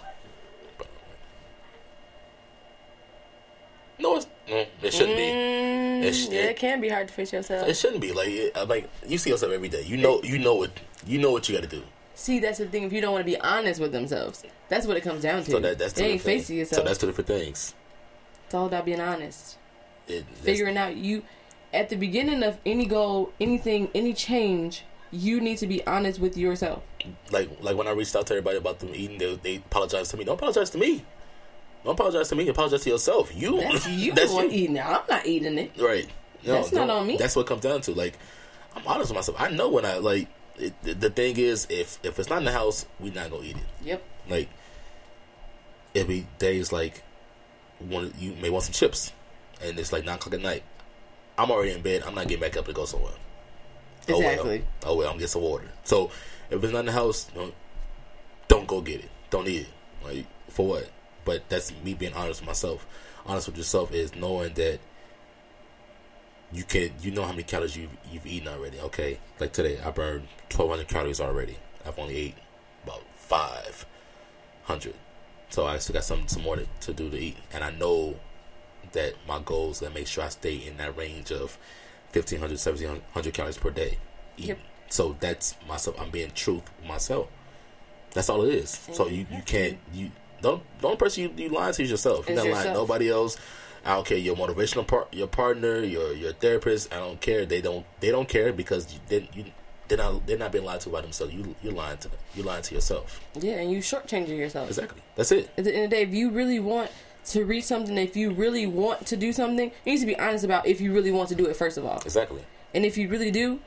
No, it's, no, it shouldn't be. Mm, It sh- yeah, it- it can be hard to face yourself. It shouldn't be like it, like you see yourself every day. You know, you know what you know what you got to do. See, that's the thing. If you don't want to be honest with themselves, that's what it comes down to. So that that's two they ain't different facing things. yourself. So that's two different things. it's all about being honest. It, Figuring out you at the beginning of any goal, anything, any change, you need to be honest with yourself. like like when I reached out to everybody about them eating, they they apologize to me. Don't apologize to me. Don't apologize to me. Apologize to yourself. You. That's you that's you. eating it. I'm not eating it. Right. No, That's not on me. That's what it comes down to. Like, I'm honest with myself. I know when I like. It, the, thing is, if if it's not in the house, we not gonna eat it. Yep. Like, it be days like, one you may want some chips, and it's like nine o'clock at night. I'm already in bed. I'm not getting back up to go somewhere. Oh, well. Exactly. Oh well, I'm gonna get some water. So if it's not in the house, don't, don't go get it. Don't eat it. Like for what? But that's me being honest with myself. Honest with yourself is knowing that you can you know how many calories you've, you've eaten already. Okay, like today I burned 1,200 calories already. I've only ate about 500, so I still got some some more to, to do to eat. And I know that my goal is to make sure I stay in that range of 1,500, 1,700 calories per day. Yep. So that's myself. I'm being truth myself. That's all it is. So you, you can't you don't the only person you, you lying to is yourself. You're not lying to nobody else. I don't care your motivational part, your partner, your your therapist. I don't care. They don't they don't care because you didn't you they're not they're not being lied to by themselves. You you're lying to them. You're lying to yourself. Yeah, and you shortchanging yourself. Exactly. That's it. At the end of the day, if you really want to reach something, if you really want to do something, you need to be honest about if you really want to do it. First of all, Exactly. and if you really do,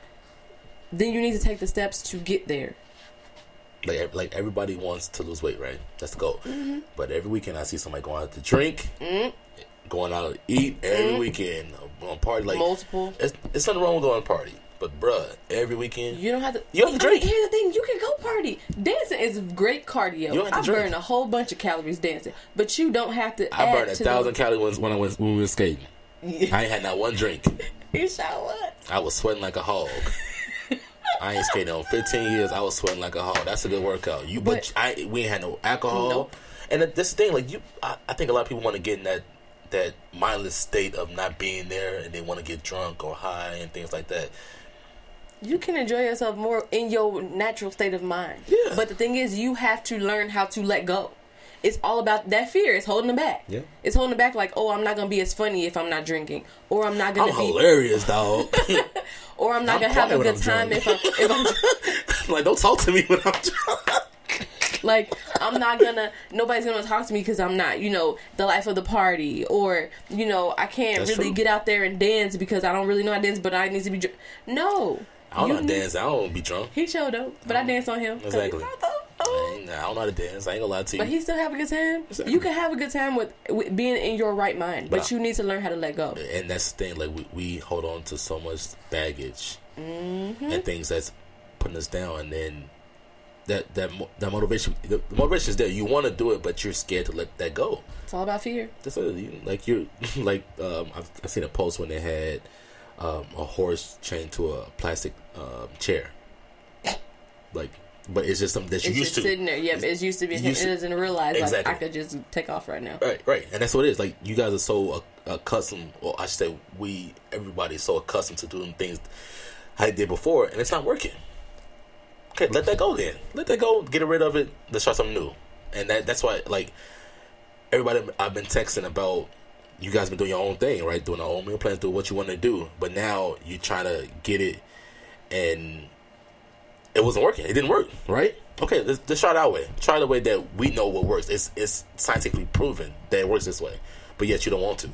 then you need to take the steps to get there. Like like everybody wants to lose weight, right? That's the goal. Mm-hmm. But every weekend I see somebody going out to drink, going out to eat every weekend, on party like Mm-hmm. Multiple. It's, it's nothing wrong with going to party, but bruh, every weekend You don't have to. You have to I mean, drink. here's the thing: you can go party. Dancing is great cardio. You don't have to I drink. burn a whole bunch of calories dancing, but you don't have to. I burned a thousand calories when I was when we were skating. I ain't had not one drink. You shot what? I was sweating like a hog. I ain't skating on 15 years. I was sweating like a hog. That's a good workout. You, but, But- I we ain't had no alcohol. Nope. And this thing. Like you, I, I think a lot of people want to get in that that mindless state of not being there, and they want to get drunk or high and things like that. You can enjoy yourself more in your natural state of mind. Yeah. But the thing is, you have to learn how to let go. It's all about that fear. It's holding them back. Yeah. It's holding them back. Like, oh, I'm not gonna be as funny if I'm not drinking, or I'm not I'm gonna be, hilarious, dog. or I'm not I'm gonna have a good I'm time drunk. if I'm if I'm like, don't talk to me when I'm drunk. like I'm not gonna nobody's gonna talk to me because I'm not you know the life of the party or you know I can't That's really true. get out there and dance because I don't really know how to dance but I need to be dr- no I don't know how to dance. I don't be drunk. he showed up but I danced on him. Exactly. I, I don't know how to dance. I ain't gonna lie to you. but he still have a good time Exactly. you can have a good time with, with being in your right mind but, I- you need to learn how to let go and that's the thing. Like we, we hold on to so much baggage and things that's putting us down, and then that that that motivation, the, the motivation is there. You want to do it, but you're scared to let that go. it's all about fear That's you, like you're like um, I've, I've seen a post when they had um, a horse chained to a plastic um, chair, like. But it's just something that you're it's used just to. sitting there yep it's used to be It's used it doesn't realize like I could just take off right now Right, right, and that's what it is. Like you guys are so uh, accustomed, or I should say, we everybody is so accustomed to doing things how they did before, and it's not working. Okay, let that go then. Let that go. Get rid of it. Let's try something new. And that that's why, like everybody, I've been texting about. You guys been doing your own thing, right? Doing our own meal plans, doing what you want to do. But now you're trying to get it and it wasn't working. It didn't work, right? Okay, let's, let's try it our way. Try the way that we know what works. It's it's scientifically proven that it works this way, but yet you don't want to.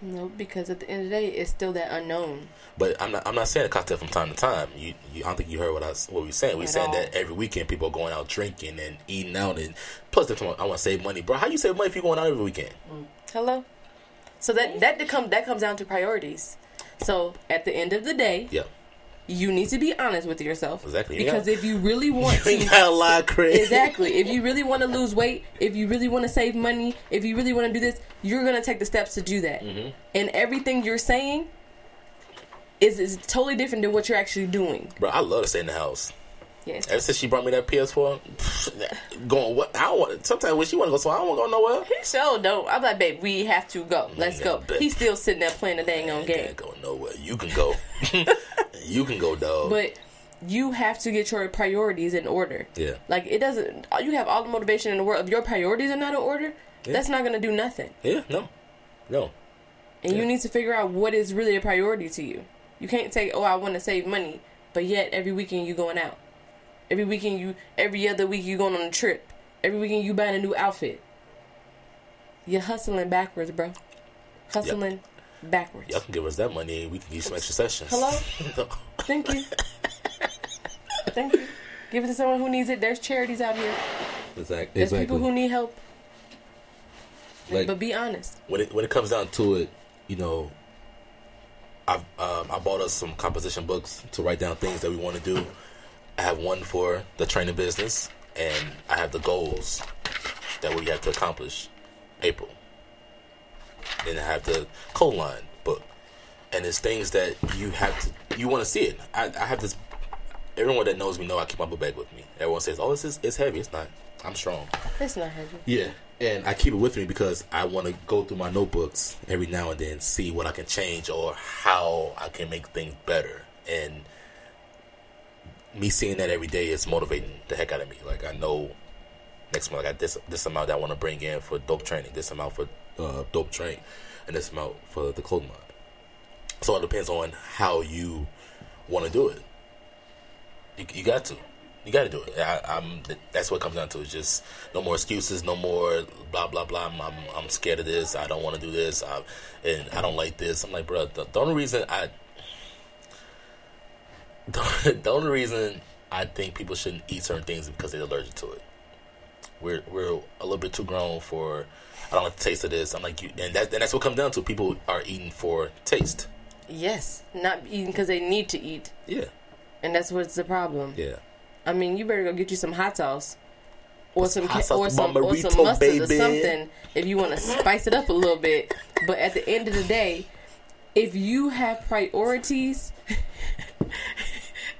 No, because at the end of the day, it's still that unknown. But I'm not. I'm not saying a cocktail from time to time. You, you I don't think you heard what I what we saying. We At saying all. that every weekend people are going out drinking and eating out, and plus they're talking about, I want to save money, bro. How you save money if you're going out every weekend? Hello. So that that comes that comes down to priorities. So at the end of the day, Yeah, you need to be honest with yourself. Exactly. Because Yeah. if you really want you to, got a lot, Chris. exactly, if you really want to lose weight, if you really want to save money, if you really want to do this, you're gonna take the steps to do that. Mm-hmm. And everything you're saying is is totally different than what you're actually doing. Bro, I love to stay in the house. Yes. Ever since she brought me that PS4, going what? I don't want. Sometimes when she want to go, so I don't want to go nowhere. He so dope. I'm like, babe, we have to go. Let's Yeah, go. He's still sitting there playing the dang on game. go nowhere. You can go. you can go, dog. But you have to get your priorities in order. Yeah. Like it doesn't. You have all the motivation in the world. If your priorities are not in order, that's not gonna do nothing. yeah, no, no. And you need to figure out what is really a priority to you. You can't say, "Oh, I want to save money," but yet every weekend you going out. Every weekend you, every other week you going on a trip. Every weekend you buying a new outfit. You're hustling backwards, bro. Hustling backwards. Y'all can give us that money. And we can give some extra sessions. Hello? Thank you. Thank you. Give it to someone who needs it. There's charities out here. exactly. There's people who need help. Like- but be honest. when it when it comes down to it, you know, I've um, I bought us some composition books to write down things that we want to do. I have one for the training business, and I have the goals that we have to accomplish. April. Then I have the coal line book, and it's things that you have to you want to see it. I, I have this. Everyone that knows me know I keep my book bag with me. Everyone says, "Oh, this is it's heavy." It's not. I'm strong. It's not heavy. Yeah, and I keep it with me because I want to go through my notebooks every now and then, see what I can change or how I can make things better. And me seeing that every day is motivating the heck out of me. Like I know next month I got this this amount that I want to bring in for dope training, this amount for uh, dope train, and this amount for the clothing line. So it depends on how you want to do it. You, you got to. You got to do it. I, I'm. That's what comes down to. It's just no more excuses. No more blah blah blah. I'm. I'm, I'm scared of this. I don't want to do this. I, and I don't like this. I'm like, bro. The, the only reason I. The, the only reason I think people shouldn't eat certain things is because they're allergic to it. We're we're a little bit too grown for. I don't like the taste of this. I'm like you, and that and that's what comes down to. People are eating for taste. Yes, not eating because they need to eat, Yeah, and that's what's the problem. yeah. I mean, you better go get you some hot sauce, or some ca- sauce or some or some mustard or something if you want to spice it up a little bit. But at the end of the day, if you have priorities,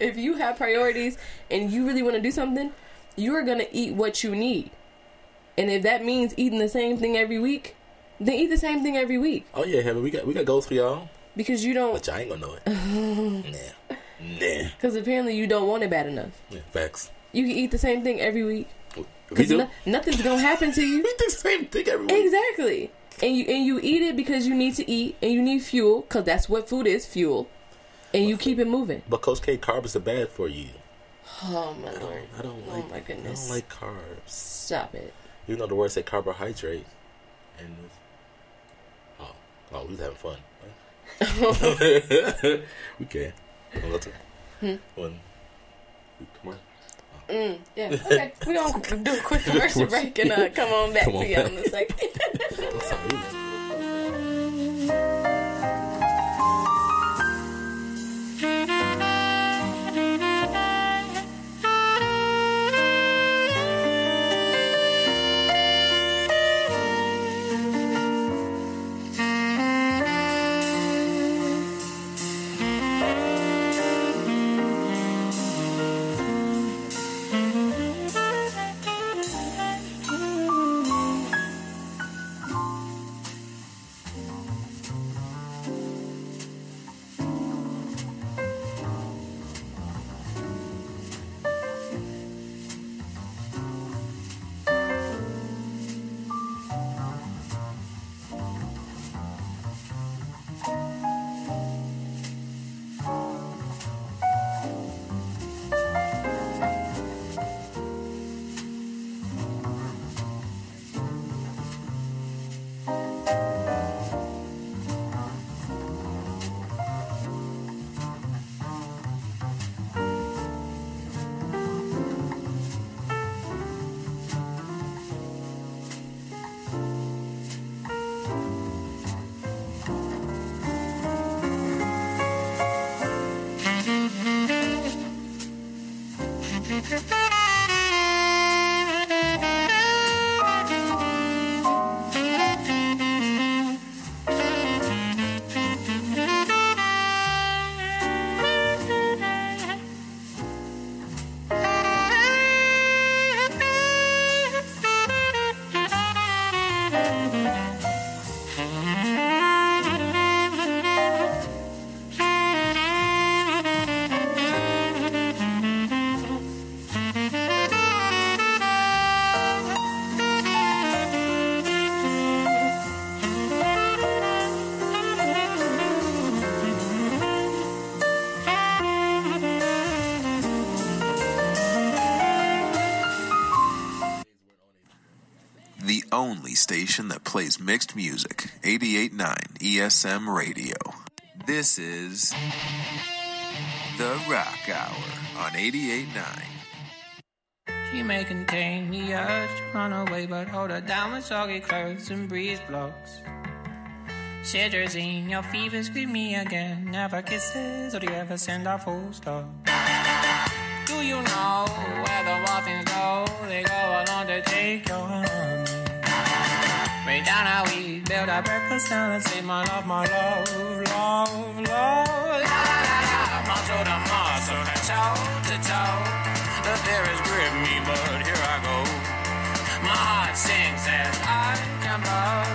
if you have priorities and you really want to do something, you are gonna eat what you need. And if that means eating the same thing every week, then eat the same thing every week Oh yeah, Heaven. We got we got goals for y'all, because you don't. but y'all ain't gonna know it. nah, nah. Because apparently you don't want it bad enough. Yeah, facts. You can eat the same thing every week. We Because no, nothing's gonna happen to you. Do the same thing every week. Exactly. And you and you eat it because you need to eat and you need fuel because that's what food is fuel. And you keep it moving. But Coach K, carbs are bad for you. Oh my lord! I don't like. Oh like. my goodness! I don't like carbs. Stop it! You know the word said carbohydrate, and oh, oh, we was having fun. we can. To Hmm? one. Come on. Mm, yeah. Okay. We gonna do a quick commercial break and uh, come on back Come on to y'all in a second. Station that plays mixed music. 88.9 ESM Radio. This is The Rock Hour on 88.9. She may contain the urge to run away, but hold her down with soggy clothes and breeze blocks. Cetirizine, your fever's greet me again. Never kisses, or do you ever send a full stop? Do you know where the wild go? They go along to take your honey. Down how we build our breakfast down and say, my love, my love, love, love. La, la, la, la. Muscle to muscle, to toe to toe. The fear has gripped me, but here I go. My heart sings as I jump up.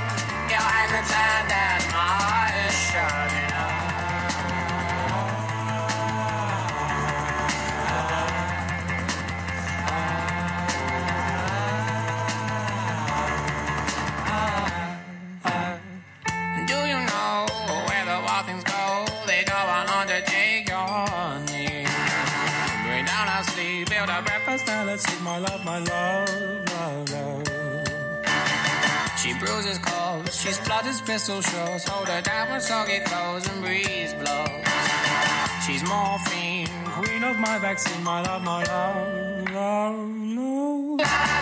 Your hand tied as my heart is shutting eat my love, my love, love, love. She bruises calls, she splutters pistol shots, hold her down with soggy clothes and breeze blows. She's morphine, queen of my vaccine, my love, my love, love, love.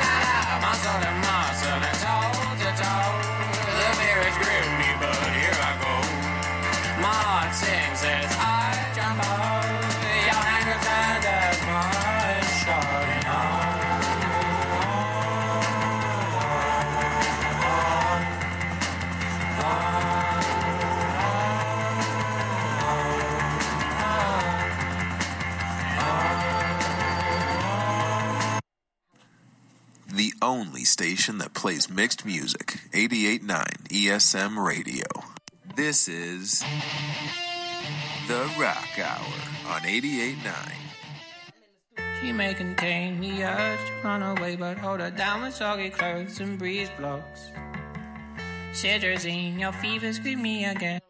Only station that plays mixed music. 88.9 ESM Radio. This is The Rock Hour on 88.9. She may contain the urge to run away, but hold her down with soggy clothes and breeze blocks. Cetirizine, your fever's greet me again.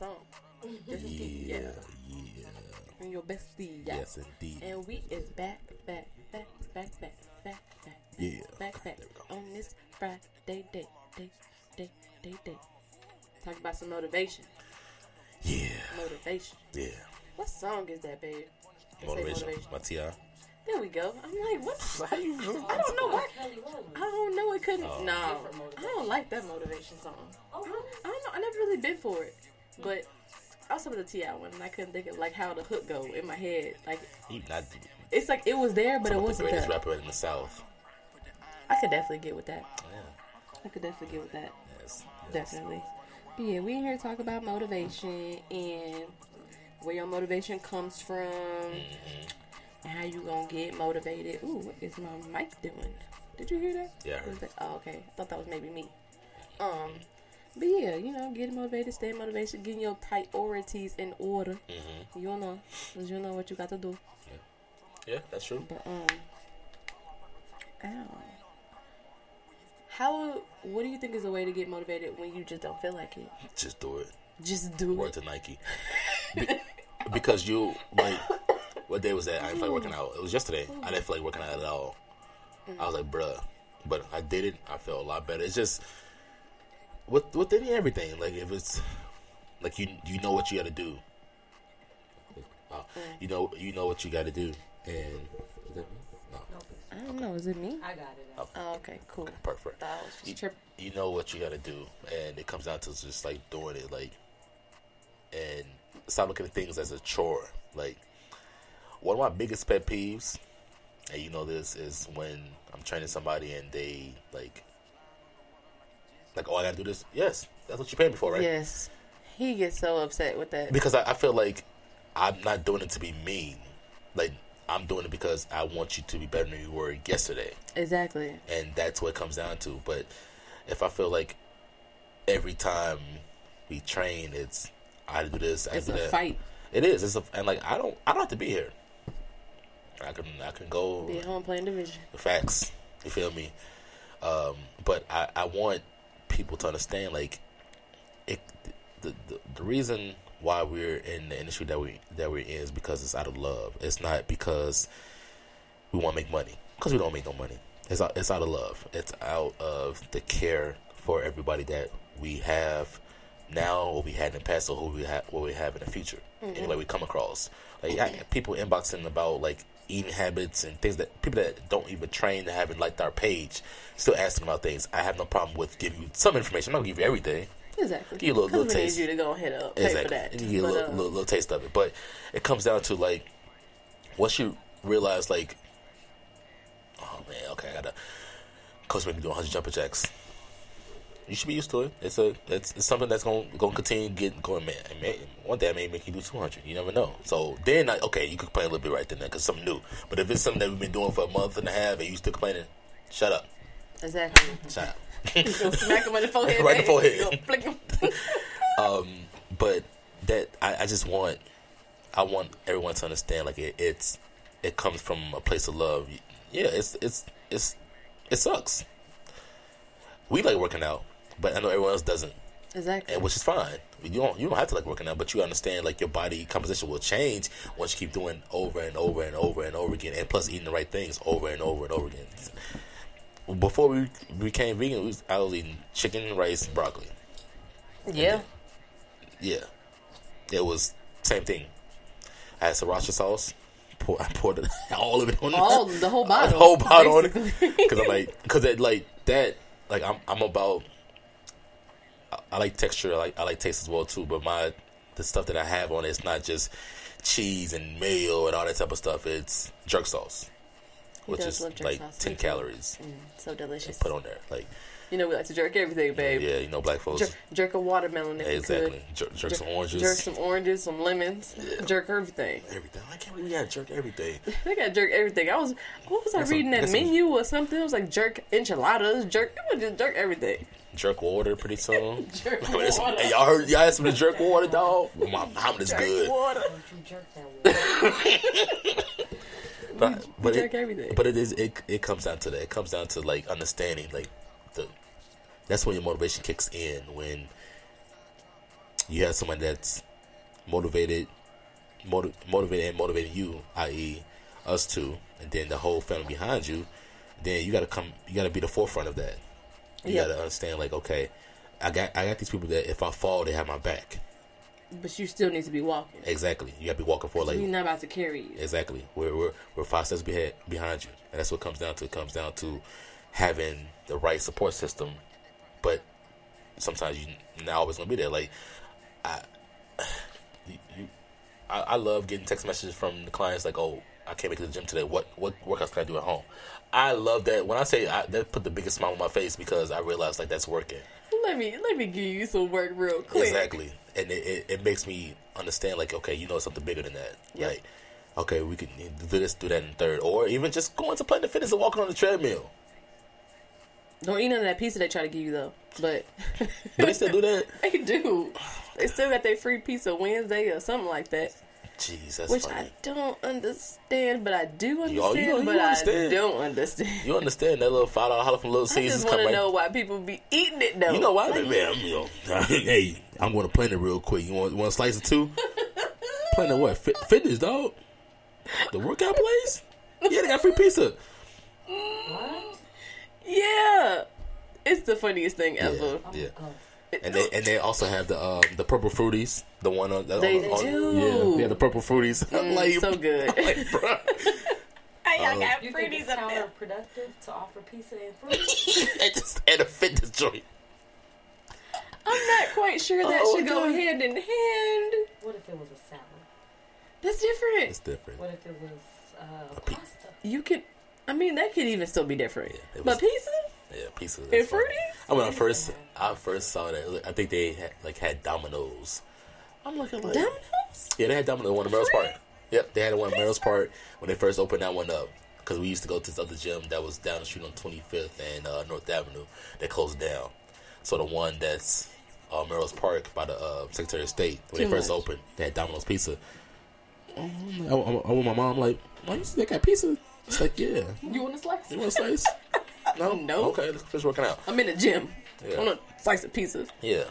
Song. This is P. Yeah. Yeah. And your bestie. Yeah. Yes, indeed. And we is back, back, back, back, back, back, back. Yeah. Back, back. There we go. On this Friday, day, day, day, day, day, day. Talk about some motivation. Yeah. Motivation. Yeah. What song is that, babe? It Motivation. My T.I. There we go. I'm like, what? How you know? I don't know why. I don't know. It couldn't. Oh. no, I don't like that motivation song. Oh, I don't, I don't know. I never really been for it, but I was some the T.I. one, and I couldn't think of like how the hook go in my head. Like He not it's like it was there, but it wasn't the greatest there. rapper in the South. I could definitely get with that. Yeah. I could definitely get with that. Yes. yes. Definitely. But yeah, we here to talk about motivation and where your motivation comes from and how you gonna get motivated. Ooh, what is my mic doing? Did you hear that? Yeah, I heard. That- oh, okay. I thought that was maybe me. Um, but yeah, you know, getting motivated, staying motivated, getting your priorities in order. Mm-hmm. You'll know, you'll know what you got to do. Yeah, yeah that's true. But um, ow. How? What do you think is a way to get motivated when you just don't feel like it? Just do it. Just do Word it. to Nike. Be- because you like what day was that? I didn't feel like working out. It was yesterday. I didn't feel like working out at all. I was like, bruh. But I did it. I felt a lot better. It's just with with any everything. Like if it's like you you know what you got to do. Wow. You know you know what you got to do, and is that me? No. I don't know. Is it me? I got it. Oh, oh okay, cool. perfect. Thought was just You, tripping. you know what you got to do, and it comes down to just like doing it, like, and stop looking at things as a chore. Like, one of my biggest pet peeves, and you know this, is when I'm training somebody and they like, like, oh, I gotta do this. Yes, that's what you paid me for, right? Yes, he gets so upset with that. Because I, I feel like I'm not doing it to be mean. Like, I'm doing it because I want you to be better than you were yesterday Exactly. and that's what it comes down to. But if I feel like every time we train, it's I do this, I It's do a that. fight. It is. It's a, and like I don't, I don't have to be here. I can, I can go. Be at home playing division. The facts. You feel me? Um, but I, I want people to understand, like, it, the, the the reason why we're in the industry that we that we're in is because it's out of love. It's not because we want to make money. Because we don't make no money. It's out, it's out of love. It's out of the care for everybody that we have now, or we had in the past, or who we have, what we have in the future. Mm-hmm. Anyway, we come across like I mm-hmm. people inboxing about like eating habits and things that people that don't even train that haven't liked our page still asking about things. I have no problem with giving you some information. I'm not gonna give you everything. Exactly. Give you a little, little taste. you to go and pay exactly. for that. You get a little, uh, little, little taste of it, but it comes down to like once you realize like, oh man, okay, I gotta coach made me do 100 jumper jacks. You should be used to it. It's a it's, it's something that's gonna gonna continue getting going. Man, one day I may make you do 200. You never know. So then, I, okay, you could complain a little bit right then because something new. But if it's something that we've been doing for a month and a half and you still complaining, shut up, Exactly. shut up. Smack him on the forehead. Right in the forehead. You gonna flick him. Um, but that I, I just want I want everyone to understand like it, it's it comes from a place of love. Yeah, it's it's it's it sucks. We like working out, but I know everyone else doesn't, exactly. and which is fine. You don't you don't have to like working out, but you understand like your body composition will change once you keep doing over and over and over and over again, and plus eating the right things over and over and over again. Before we became vegan, we was, I was eating chicken, rice, broccoli. Yeah. Yeah, it was same thing. I had sriracha sauce. Pour, I poured it, all of it on All the whole bottle. the whole bottle on it because I'm like because it like that like I'm I'm about I, like texture I like I like taste as well too but my the stuff that I have on it, it's not just cheese and mayo and all that type of stuff it's jerk sauce which does is love jerk like sauce, 10 me too. calories mm, so delicious. put on there like You know we like to jerk everything, babe. yeah you know black folks Jerk, jerk a watermelon if you exactly could. jerk, jerk some oranges Jerk some oranges, some lemons. Jerk everything. everything I can't believe we had jerk everything They got to jerk everything. I was what was I That's some- reading that that's some- menu or something? It was like jerk enchiladas, jerk it was just jerk everything. jerk water pretty soon Jerk water. hey, y'all heard y'all had some of the jerk water, dog. My mom is Jerk good. water. Don't you jerk that water. But, but jerk it, everything. But it is it, it comes down to that. It comes down to like understanding like the that's when your motivation kicks in when you have someone that's motivated motiv- motivated and motivating you, i.e. us two, and then the whole family behind you, then you gotta come you gotta be the forefront of that. You Yep. gotta understand like, okay, I got I got these people that if I fall they have my back. But you still need to be walking. Exactly. You gotta be walking for like We're not about to carry you. Exactly. We're we're we're five steps behind behind you, and that's what it comes down to. It comes down to having the right support system, but sometimes you not always gonna be there. Like I, you, I, I love getting text messages from the clients like, "Oh, I can't make it to the gym today. What what workouts can I do at home?" I love that. When I say I, that, put the biggest smile on my face because I realize like that's working. Let me let me give you some work real quick. Exactly, and it, it, it makes me understand like okay, you know something bigger than that. Yep. Like okay, we can do this, do that in third, or even just going to Planet Fitness and walking on the treadmill. Don't eat none of that pizza they try to give you though. But they still do that? they do. They still got their free pizza Wednesday or something like that. Jeez, that's Which funny. I don't understand, but I do understand, Yo, you- you but understand. I don't understand. You understand that little five dollar holler from Little I Caesars just come want to know why people be eating it though. You know why, Like, man? I'm, you know, hey, I'm going to Planet real quick. You want want a slice of two? Planet what? Fit, fitness, dog. The workout place? Yeah, they got free pizza. What? Yeah, it's the funniest thing ever. yeah. Oh, And they and they also have the um, the purple fruities, the one on, the, They on, on do. yeah, the purple fruities. Mm, like, so good. I'm like, bro, Hey, y'all got you think it's counterproductive to offer pizza and fruit? they just at a fitness joint. I'm not quite sure that Oh, should go hand in hand. what if it was a salad? That's different. It's different. What if it was uh, pi- pasta? You could, I mean, that could even still be different. Yeah, it but pizza? Yeah, pizza. And fruity. I when I first I first saw that, I think they had, like had Domino's. I'm looking like Domino's? yeah, they had Domino's one in Melrose Park. Yep, they had one in Melrose Park when they first opened that one up. Because we used to go to this other gym that was down the street on 25th and uh, North Avenue. That closed down. So the one that's uh, Melrose Park by the uh, Secretary of State when Too they first much. opened, they had Domino's pizza. I, I, I with my mom like, why you say they got pizza? It's like, yeah. You want a slice? You want a slice? no, No. Okay, let's working out. I'm in the gym. Yeah. I want a slice of pizza. Yeah.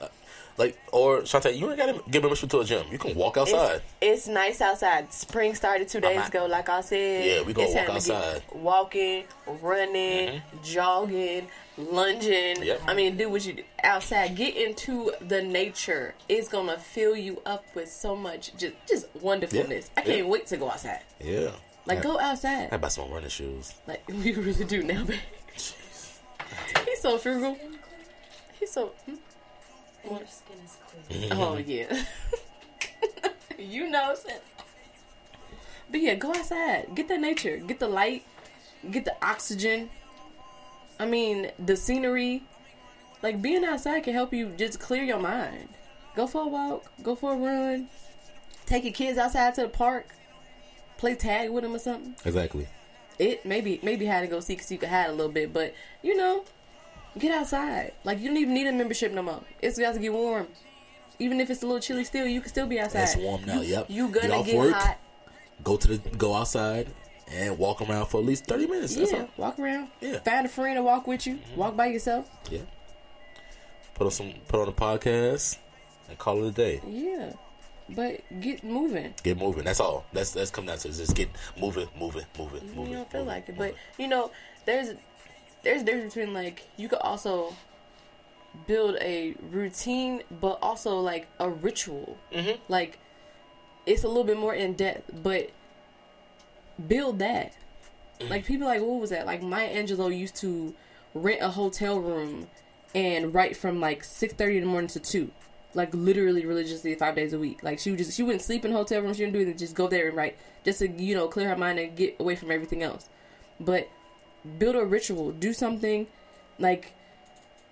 Uh, Like, or Shantae, you ain't gotta give membership to a gym. You can walk outside. It's, it's nice outside. Spring started two days ago, like I said. Yeah, we gonna It's walk get outside. Mm-hmm. Walking, running, jogging, lunging. Yep. I mean, do what you do outside. Get into the nature. It's gonna fill you up with so much just just wonderfulness. Yeah, I can't yeah. wait to go outside. Yeah. Like, I, go I outside. buy some running shoes. Like, we really do now, babe. He's so frugal. He's so. hmm? Your skin is clear. Oh yeah. you know. sis. But yeah, go outside. Get the nature. Get the light. Get the oxygen. I mean, the scenery. Like being outside can help you just clear your mind. Go for a walk. Go for a run. Take your kids outside to the park. Play tag with them or something. Exactly. It maybe maybe had to go see because you could hide a little bit, but you know, get outside. Like you don't even need a membership no more. It's got to get warm. Even if it's a little chilly still, you can still be outside. It's warm now. You, yep. You Get gonna off get, work. hot. Go to the go outside and walk around for at least thirty minutes. That's Yeah, all. walk around. Yeah. Mm-hmm. Find a friend to walk with you. Walk by yourself. Yeah. Put on some put on a podcast and call it a day. Yeah, but get moving. Get moving. That's all. That's that's come down to is just get moving, moving, moving, You moving. don't feel moving, like it, but moving. you know, there's there's a difference between like you could also build a routine, but also like a ritual. Mhm. Like it's a little bit more in depth, but build that. Mm-hmm. Like people like what was that? Like Maya Angelou used to rent a hotel room and write from like six thirty in the morning to two. Like literally religiously five days a week. Like she would just she wouldn't sleep in hotel rooms, she didn't do anything, just go there and write. Just to, you know, clear her mind and get away from everything else. But build a ritual. Do something like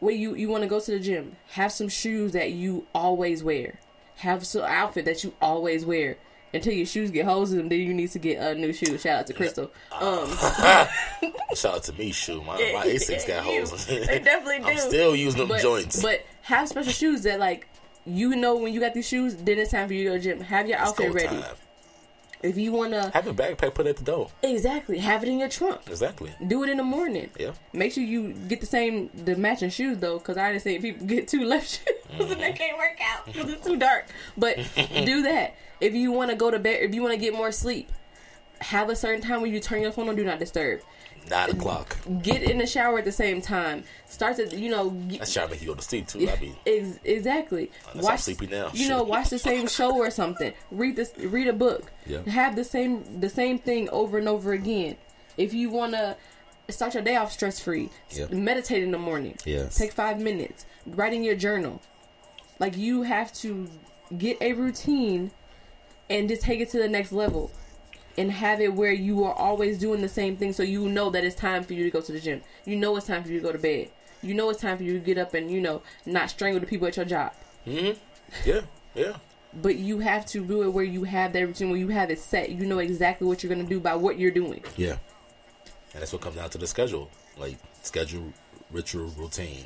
when you, you want to go to the gym, have some shoes that you always wear. Have some outfit that you always wear. Until your shoes get holes in them, then you need to get a new shoe. Shout out to Crystal. Um, Shout out to me, shoe. My, my Asics got holes. They definitely do. I'm still using them but, joints. But have special shoes that like you know when you got these shoes, then it's time for you to go to the gym. Have your It's outfit ready. time. If you wanna Have a backpack put at the door. exactly have it in your trunk. Exactly. Do it in the morning. Yeah. Make sure you get the same the matching shoes though, because I done seen people get two left shoes and they mm-hmm. can't work out because it's too dark. But do that if you want to go to bed. If you want to get more sleep, have a certain time when you turn your phone on do not disturb. Nine o'clock. Get in the shower at the same time. Start to you know. Get, That's trying to make you go to sleep too. I mean, Ex- exactly. Oh, Unless I'm sleepy now. You know, watch the same show or something. Read this. Read a book. Yeah. Have the same the same thing over and over again. If you wanna start your day off stress free, Yeah. meditate in the morning. Yes. Take five minutes. Write in your journal. Like you have to get a routine and just take it to the next level. And have it where you are always doing the same thing, so you know that it's time for you to go to the gym. You know it's time for you to go to bed. You know it's time for you to get up and you know not strangle the people at your job. hmm yeah, yeah. But you have to do it where you have that routine, where you have it set. You know exactly what you're gonna do by what you're doing. Yeah. And that's what comes down to the schedule. Like schedule, ritual, routine.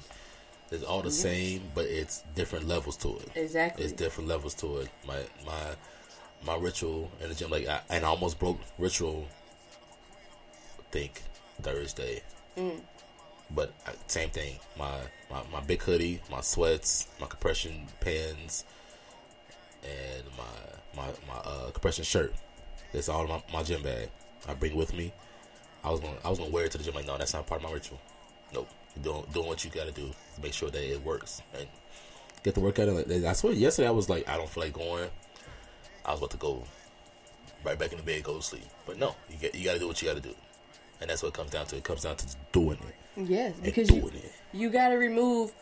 It's all the same, but it's different levels to it. Exactly. It's different levels to it. My my my ritual in the gym, like I, and I almost broke ritual. I think Thursday, Mm. but I, same thing. My, my my big hoodie, my sweats, my compression pants, and my my my uh, compression shirt. It's all in my, my gym bag. I bring with me. I was gonna I was gonna wear it to the gym. Like no, that's not part of my ritual. Nope. Doing doing what you got to do to make sure that it works and get the workout. in. Like I swear, yesterday I was like, I don't feel like going. I was about to go right back in the bed, go to sleep. But no, you get you got to do what you got to do, and that's what it comes down to. It comes down to doing it Yes, because doing you, it. you got to remove.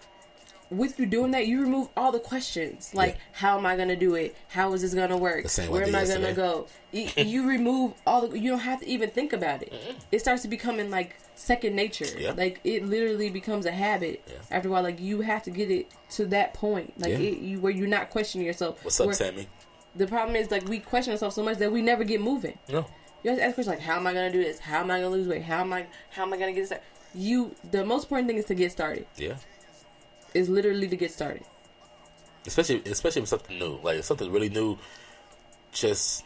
With you doing that, you remove all the questions like, Yeah. how am I gonna do it? How is this gonna work? Where am I did gonna go? You, you remove all the. You don't have to even think about it. It starts to becoming like second nature. Yeah. Like it literally becomes a habit. Yeah. After a while, like you have to get it to that point, like it, you where you're not questioning yourself. What's up, Where- Tammy? The problem is like we question ourselves so much that we never get moving. No. You have to ask questions like, "How am I going to do this? How am I going to lose weight? How am I? How am I going to get started?" You, the most important thing is to get started. Yeah. Is literally to get started. especially especially with something new, like something really new. Just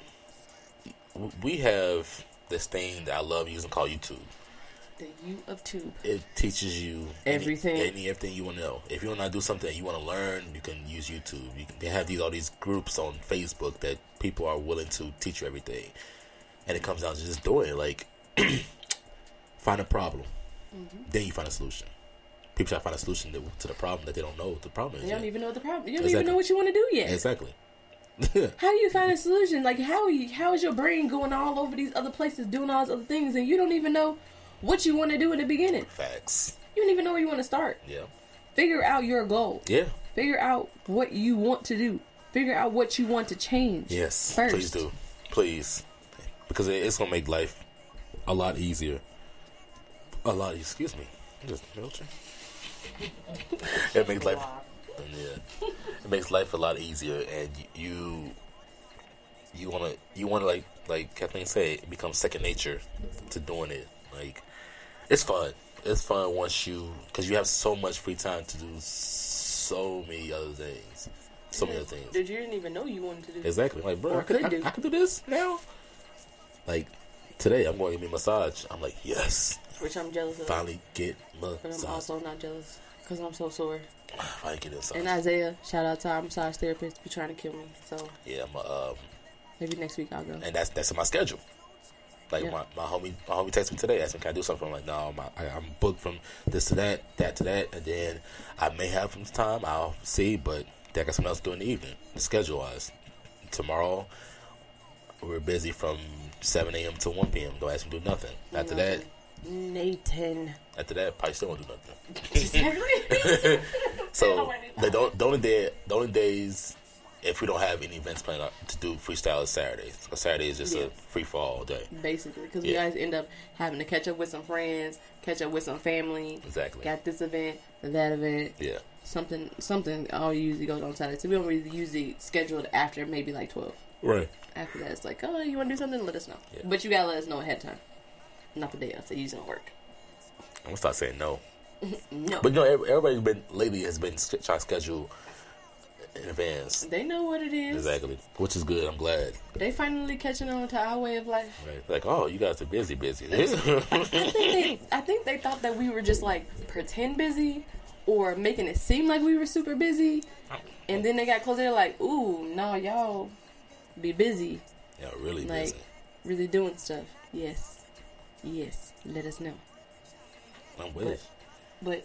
we have this thing that I love using called YouTube. The U of tube. It teaches you Everything. any, everything you want to know. If you want to do something that you want to learn, you can use YouTube. You can, they have these all these groups on Facebook that people are willing to teach you everything, and it comes down to just doing it. Like find a problem, Mm-hmm. then you find a solution. People try to find a solution to, to the problem that they don't know what the problem is. You don't yet. even know the problem. You don't Exactly. even know what you want to do yet. Exactly. How do you find a solution? Like how are you, how is your brain going all over these other places, doing all these other things, and you don't even know what you want to do in the beginning. Facts. You don't even know where you want to start. Yeah. Figure out your goal. Yeah. Figure out what you want to do. Figure out what you want to change. Yes, First. please do, please, because it's gonna make life a lot easier. A lot. Excuse me. Just filter. it makes life. Yeah, it makes life a lot easier, and you you want to you want to like like Kathleen said, become second nature to doing it. Like it's fun. It's fun once you because you have so much free time to do so many other things. So many other things. That you didn't even know you wanted to do. This? Exactly. Like, bro, I could, could I, do. I could do this now. Like today, I'm going to get me a massage. I'm like, yes, Which I'm jealous of. finally get massage. But. I'm also not jealous because I'm so sore. I get massage. And Isaiah, shout out to our massage therapist, be trying to kill me. So yeah, I'm, um, maybe next week I'll go. and that's that's in my schedule. Like Yeah. my, my homie, my homie texted me today, asked me, "Can I do something?" I'm like, "No, my, I, I'm booked from this to that, that to that, and then I may have some time. I'll see, but I got something else to do in the evening, schedule wise. Tomorrow, we're busy from 7 a.m. to 1 p.m. Don't ask me to do nothing. After that, Nathan. after that, probably still won't do nothing. So the, the only day, the only days, if we don't have any events planned to do freestyle is Saturdays. 'Cause Saturday is just Yeah. a free for all day. Basically, because Yeah. we guys end up having to catch up with some friends, catch up with some family. Exactly. Got this event, that event. Yeah. Something, something. All usually goes on Saturday. So we don't really usually schedule it after maybe like twelve. Right. After that, it's like, oh, you want to do something? Let us know. Yeah. But you gotta let us know ahead of time. Not the day of. So you don't work. I'm gonna start saying no. No. But you know, everybody's been lately has been trying to schedule in advance. they know what it is. Exactly, which is good. I'm glad. They finally catching on to our way of life. Right. Like, oh, you guys are busy, busy. I think they, I think they thought that we were just like pretend busy or making it seem like we were super busy, and then they got closer. They're like, "Ooh, no, y'all be busy, yeah, really like busy. really doing stuff." Yes, yes. Let us know. I'm with it. But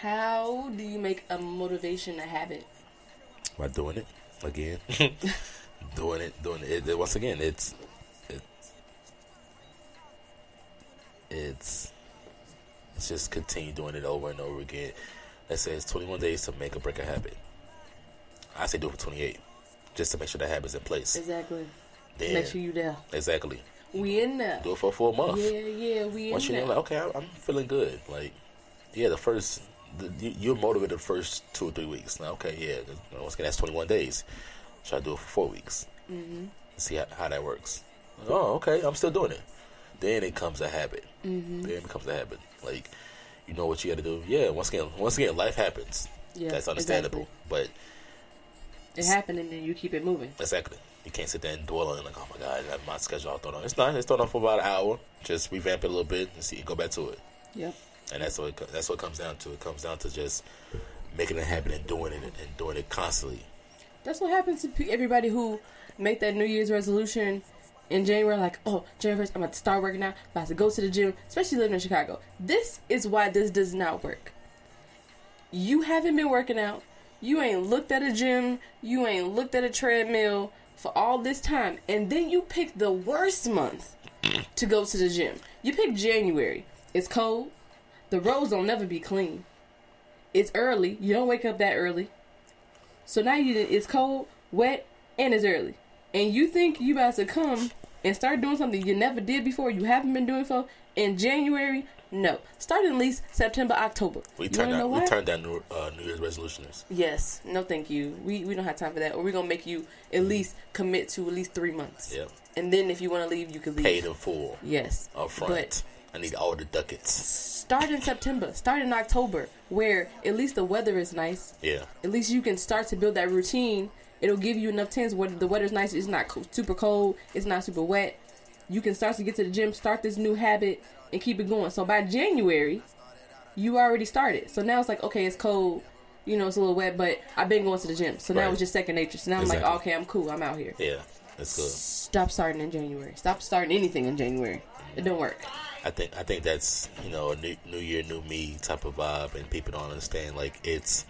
how do you make a motivation a habit? By doing it again, doing it, doing it. it. Once again, it's it's it's it's just continue doing it over and over again. Let's say it's 21 days to make or break a habit. I say do it for 28, just to make sure that habit's in place. Exactly. Then, Make sure you there. exactly. We in there. Do it for a full month. Yeah, yeah, we Once you're like, okay, I'm feeling good. Like, yeah, the first, the, you're motivated the first two or three weeks. Now, okay, yeah, once again, that's 21 days. Try to do it for four weeks. mm-hmm. See how, how that works. Oh, okay, I'm still doing it. Then it comes a habit. Mm-hmm. Then it becomes a habit. Like, you know what you got to do. Yeah, once again, once again, life happens. Yeah, that's understandable. But It happened, and then you keep it moving. Exactly. You can't sit there and dwell on it like, oh my god, my schedule all thrown on. It's not. It's thrown on for about an hour. Just revamp it a little bit and see. Go back to it. Yep. And that's what it, that's what comes down to. It comes down to just making it happen and doing it and, doing it constantly. That's what happens to everybody who make that New Year's resolution in January. Like, oh, January 1st, I'm about to start working out. I'm about to go to the gym, especially living in Chicago. This is why this does not work. You haven't been working out. You ain't looked at a gym. You ain't looked at a treadmill for all this time. And then you pick the worst month to go to the gym. You pick January. It's cold. The roads don't never be clean. It's early. You don't wake up that early. So now you it's cold, wet, and it's early. And you think you about to come and start doing something you never did before, you haven't been doing for in January? No. Start at least September, October. We turned down. We turned down New, uh, New Year's resolutions. Yes. No thank you. We we don't have time for that. Or we're gonna make you at least commit to at least three months. Yeah. And then if you wanna leave, you can leave. Paid in full Yes. up front. But I need all the ducats. start in September. Start in October, where at least the weather is nice. Yeah. at least you can start to build that routine. It'll give you enough times where the weather's nice. It's not co- super cold. It's not super wet. You can start to get to the gym, start this new habit, and keep it going. So by January, you already started. So now it's like, okay, it's cold. You know, it's a little wet, but I've been going to the gym. So now Right. it's just second nature. So now I'm like, okay, I'm cool. I'm out here. Yeah. That's good. Stop starting in January. Stop starting anything in January. It don't work. I think I think that's you know a new New Year, new me type of vibe, and people don't understand. Like it's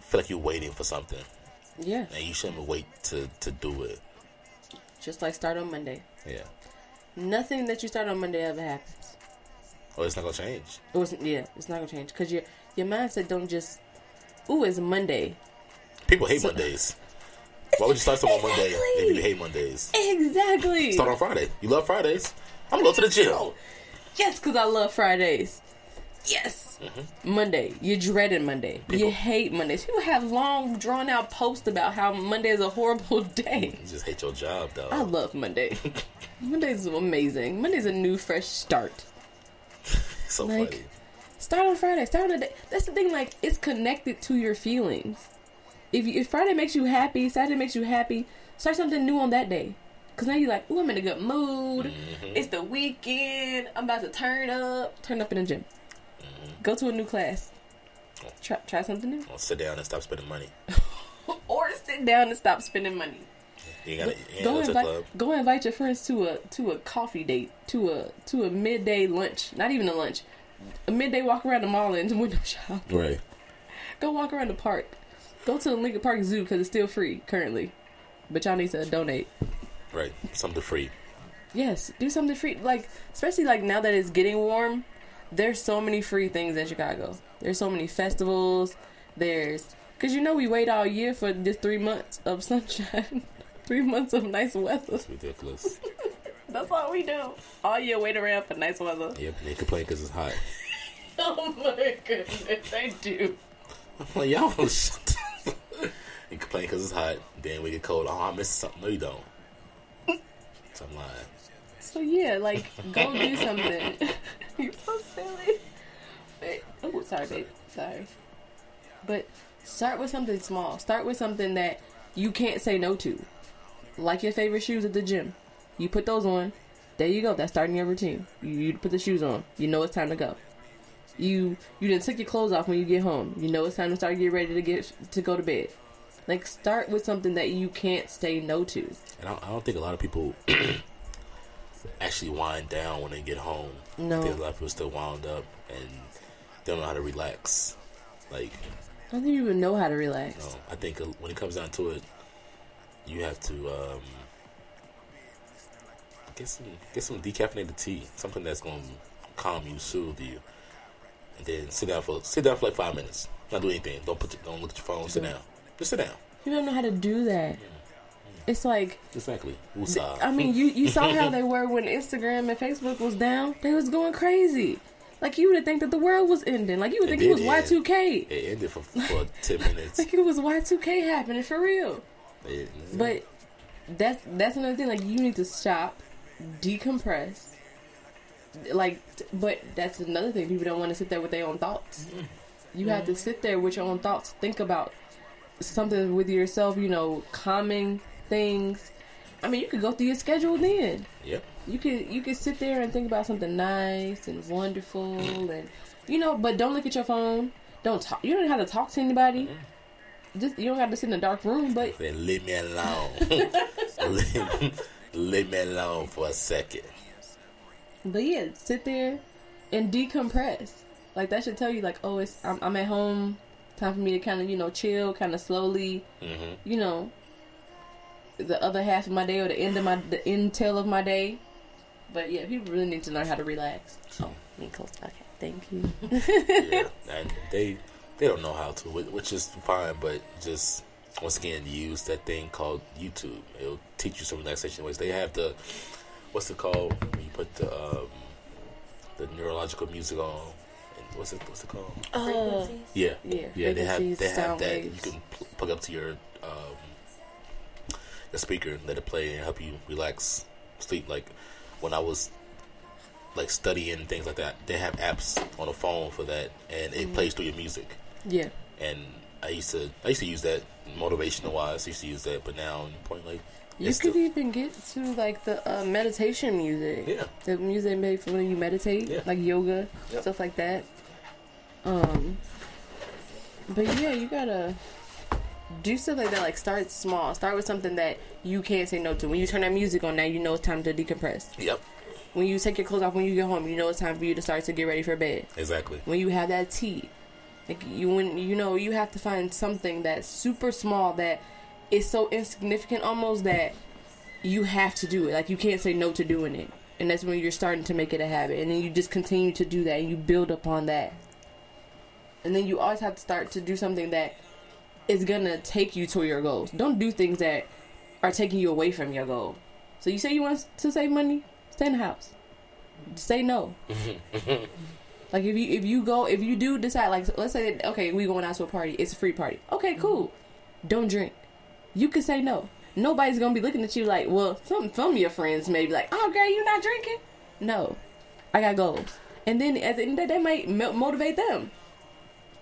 feel like you're waiting for something, Yeah. and you shouldn't wait to to do it. Just like start on Monday. Yeah. Nothing that you start on Monday ever happens. Oh, it's not gonna change. It wasn't. Yeah, it's not gonna change because your your mindset don't just. Ooh, it's Monday. People hate So- Mondays. Why would you start something on Monday if you hate Mondays? Exactly. Start on Friday. You love Fridays. I'm gonna go to the gym. Yes, because I love Fridays. Yes. Monday. You're dreading Monday. You Mm-hmm. People- hate Mondays. People have long, drawn out posts about how Monday is a horrible day. You just hate your job, though. I love Monday. Monday's amazing. Monday's a new, fresh start. so like- funny. Start on Friday. Start on a day. That's the thing. Like it's connected to your feelings. If, you, if Friday makes you happy, Saturday makes you happy, start something new on that day. Cause now you're like, oh, I'm in a good mood. Mm-hmm. It's the weekend. I'm about to turn up. Turn up in the gym. Mm-hmm. Go to a new class. Try try something new. I'll sit down and stop spending money. Or sit down and stop spending money. You gotta, you Go go invite club. go invite your friends to a to a coffee date, to a to a midday lunch. Not even a lunch. A midday walk around the mall and window shop. Right. Go walk around the park. Go to the Lincoln Park Zoo because it's still free currently. But y'all need to donate. Right. Something free. Yes, do something free. Like, especially like now that it's getting warm, there's so many free things in Chicago. There's so many festivals. There's, because you know, we wait all year for just three months of sunshine, three months of nice weather. It's ridiculous. That's all we do. All year wait around for nice weather. yep. They complain because it's hot. Oh my goodness, they do. I'm y'all shut You complain because it's hot. Then we get cold. Oh, I missed something. No, you don't. So I'm lying. So yeah, like go do something. You're so silly. But, oh, sorry, babe. Sorry. But start with something small. Start with something that you can't say no to. Like your favorite shoes at the gym. You put those on. There you go. That's starting your routine. You put the shoes on. You know it's time to go. You you didn't take your clothes off when you get home. You know it's time to start getting ready to get to go to bed. Like start with something that you can't say no to. And I, I don't think a lot of people actually wind down when they get home. No. I think a lot of people still wound up and they don't know how to relax. Like, I don't even know how to relax. you know, I think uh, when it comes down to it, you have to um, get some get some decaffeinated tea, something that's going to calm you, soothe you, and then sit down for sit down for like five minutes. Not do anything. Don't put your, don't look at your phone. Sit down. Just sit down. You don't know how to do that. It's like Exactly. I mean, you you saw how they were when Instagram and Facebook was down. They was going crazy. Like you would think that the world was ending. Like you would It think it was Y two K. it ended for, for ten minutes. Like it was Y two K happening for real. It- But that's that's another thing. Like you need to stop, decompress. Like, but that's another thing. People don't want to sit there with their own thoughts. Mm. You have to sit there with your own thoughts. Think about something with yourself. You know, calming things. I mean, you could go through your schedule then. Yep. You could you could sit there and think about something nice and wonderful mm. and you know, but don't look at your phone. Don't talk. You don't have to talk to anybody. Just you don't have to sit in a dark room, but Then leave me alone. leave, leave me alone for a second. But yeah, sit there and decompress. Like that should tell you, like, oh, it's I'm, I'm at home. Time for me to kind of you know chill, kind of slowly. hmm You know, the other half of my day or the end of my the end tail of my day. But yeah, people really need to learn how to relax. Oh, me close. Okay, thank you. Yeah, and they they don't know how to, which is fine. But just once again, use that thing called YouTube. It'll teach you some relaxation ways. They have the what's it called when you put the um, the neurological music on. And what's it what's it called? Frequencies. Yeah, Yeah, yeah. They have they have that. waves. You can pl- plug up to your um, the speaker, and let it play, and help you relax, sleep. Like when I was like studying things like that, they have apps on the phone for that, and Mm-hmm. it plays through your music. Yeah, And I used to I used to use that motivational wise. I used to use that, but now point like you could the- even get to like the uh, meditation music. Yeah. the music made for when you meditate, Yeah. like yoga, Yep. stuff like that. Um, but yeah, you gotta do stuff like that. Like start small. Start with something that you can't say no to. When you turn that music on, now you know it's time to decompress. Yep, When you take your clothes off when you get home, you know it's time for you to start to get ready for bed. exactly. When you have that tea, like you when you know you have to find something that's super small that is so insignificant almost that you have to do it. Like you can't say no to doing it. and that's when you're starting to make it a habit, and then you just continue to do that, and you build upon that, and then you always have to start to do something that is gonna take you to your goals. Don't do things that are taking you away from your goal. So you say you want to save money, stay in the house. Say no. Like if you if you go if you do decide like let's say okay we going out to a party. It's a free party. Okay cool. Don't drink. You can say no. Nobody's gonna be looking at you like well some some of your friends may be like oh girl you not drinking? No. I got goals. And then at the end of the day that might mo- motivate them.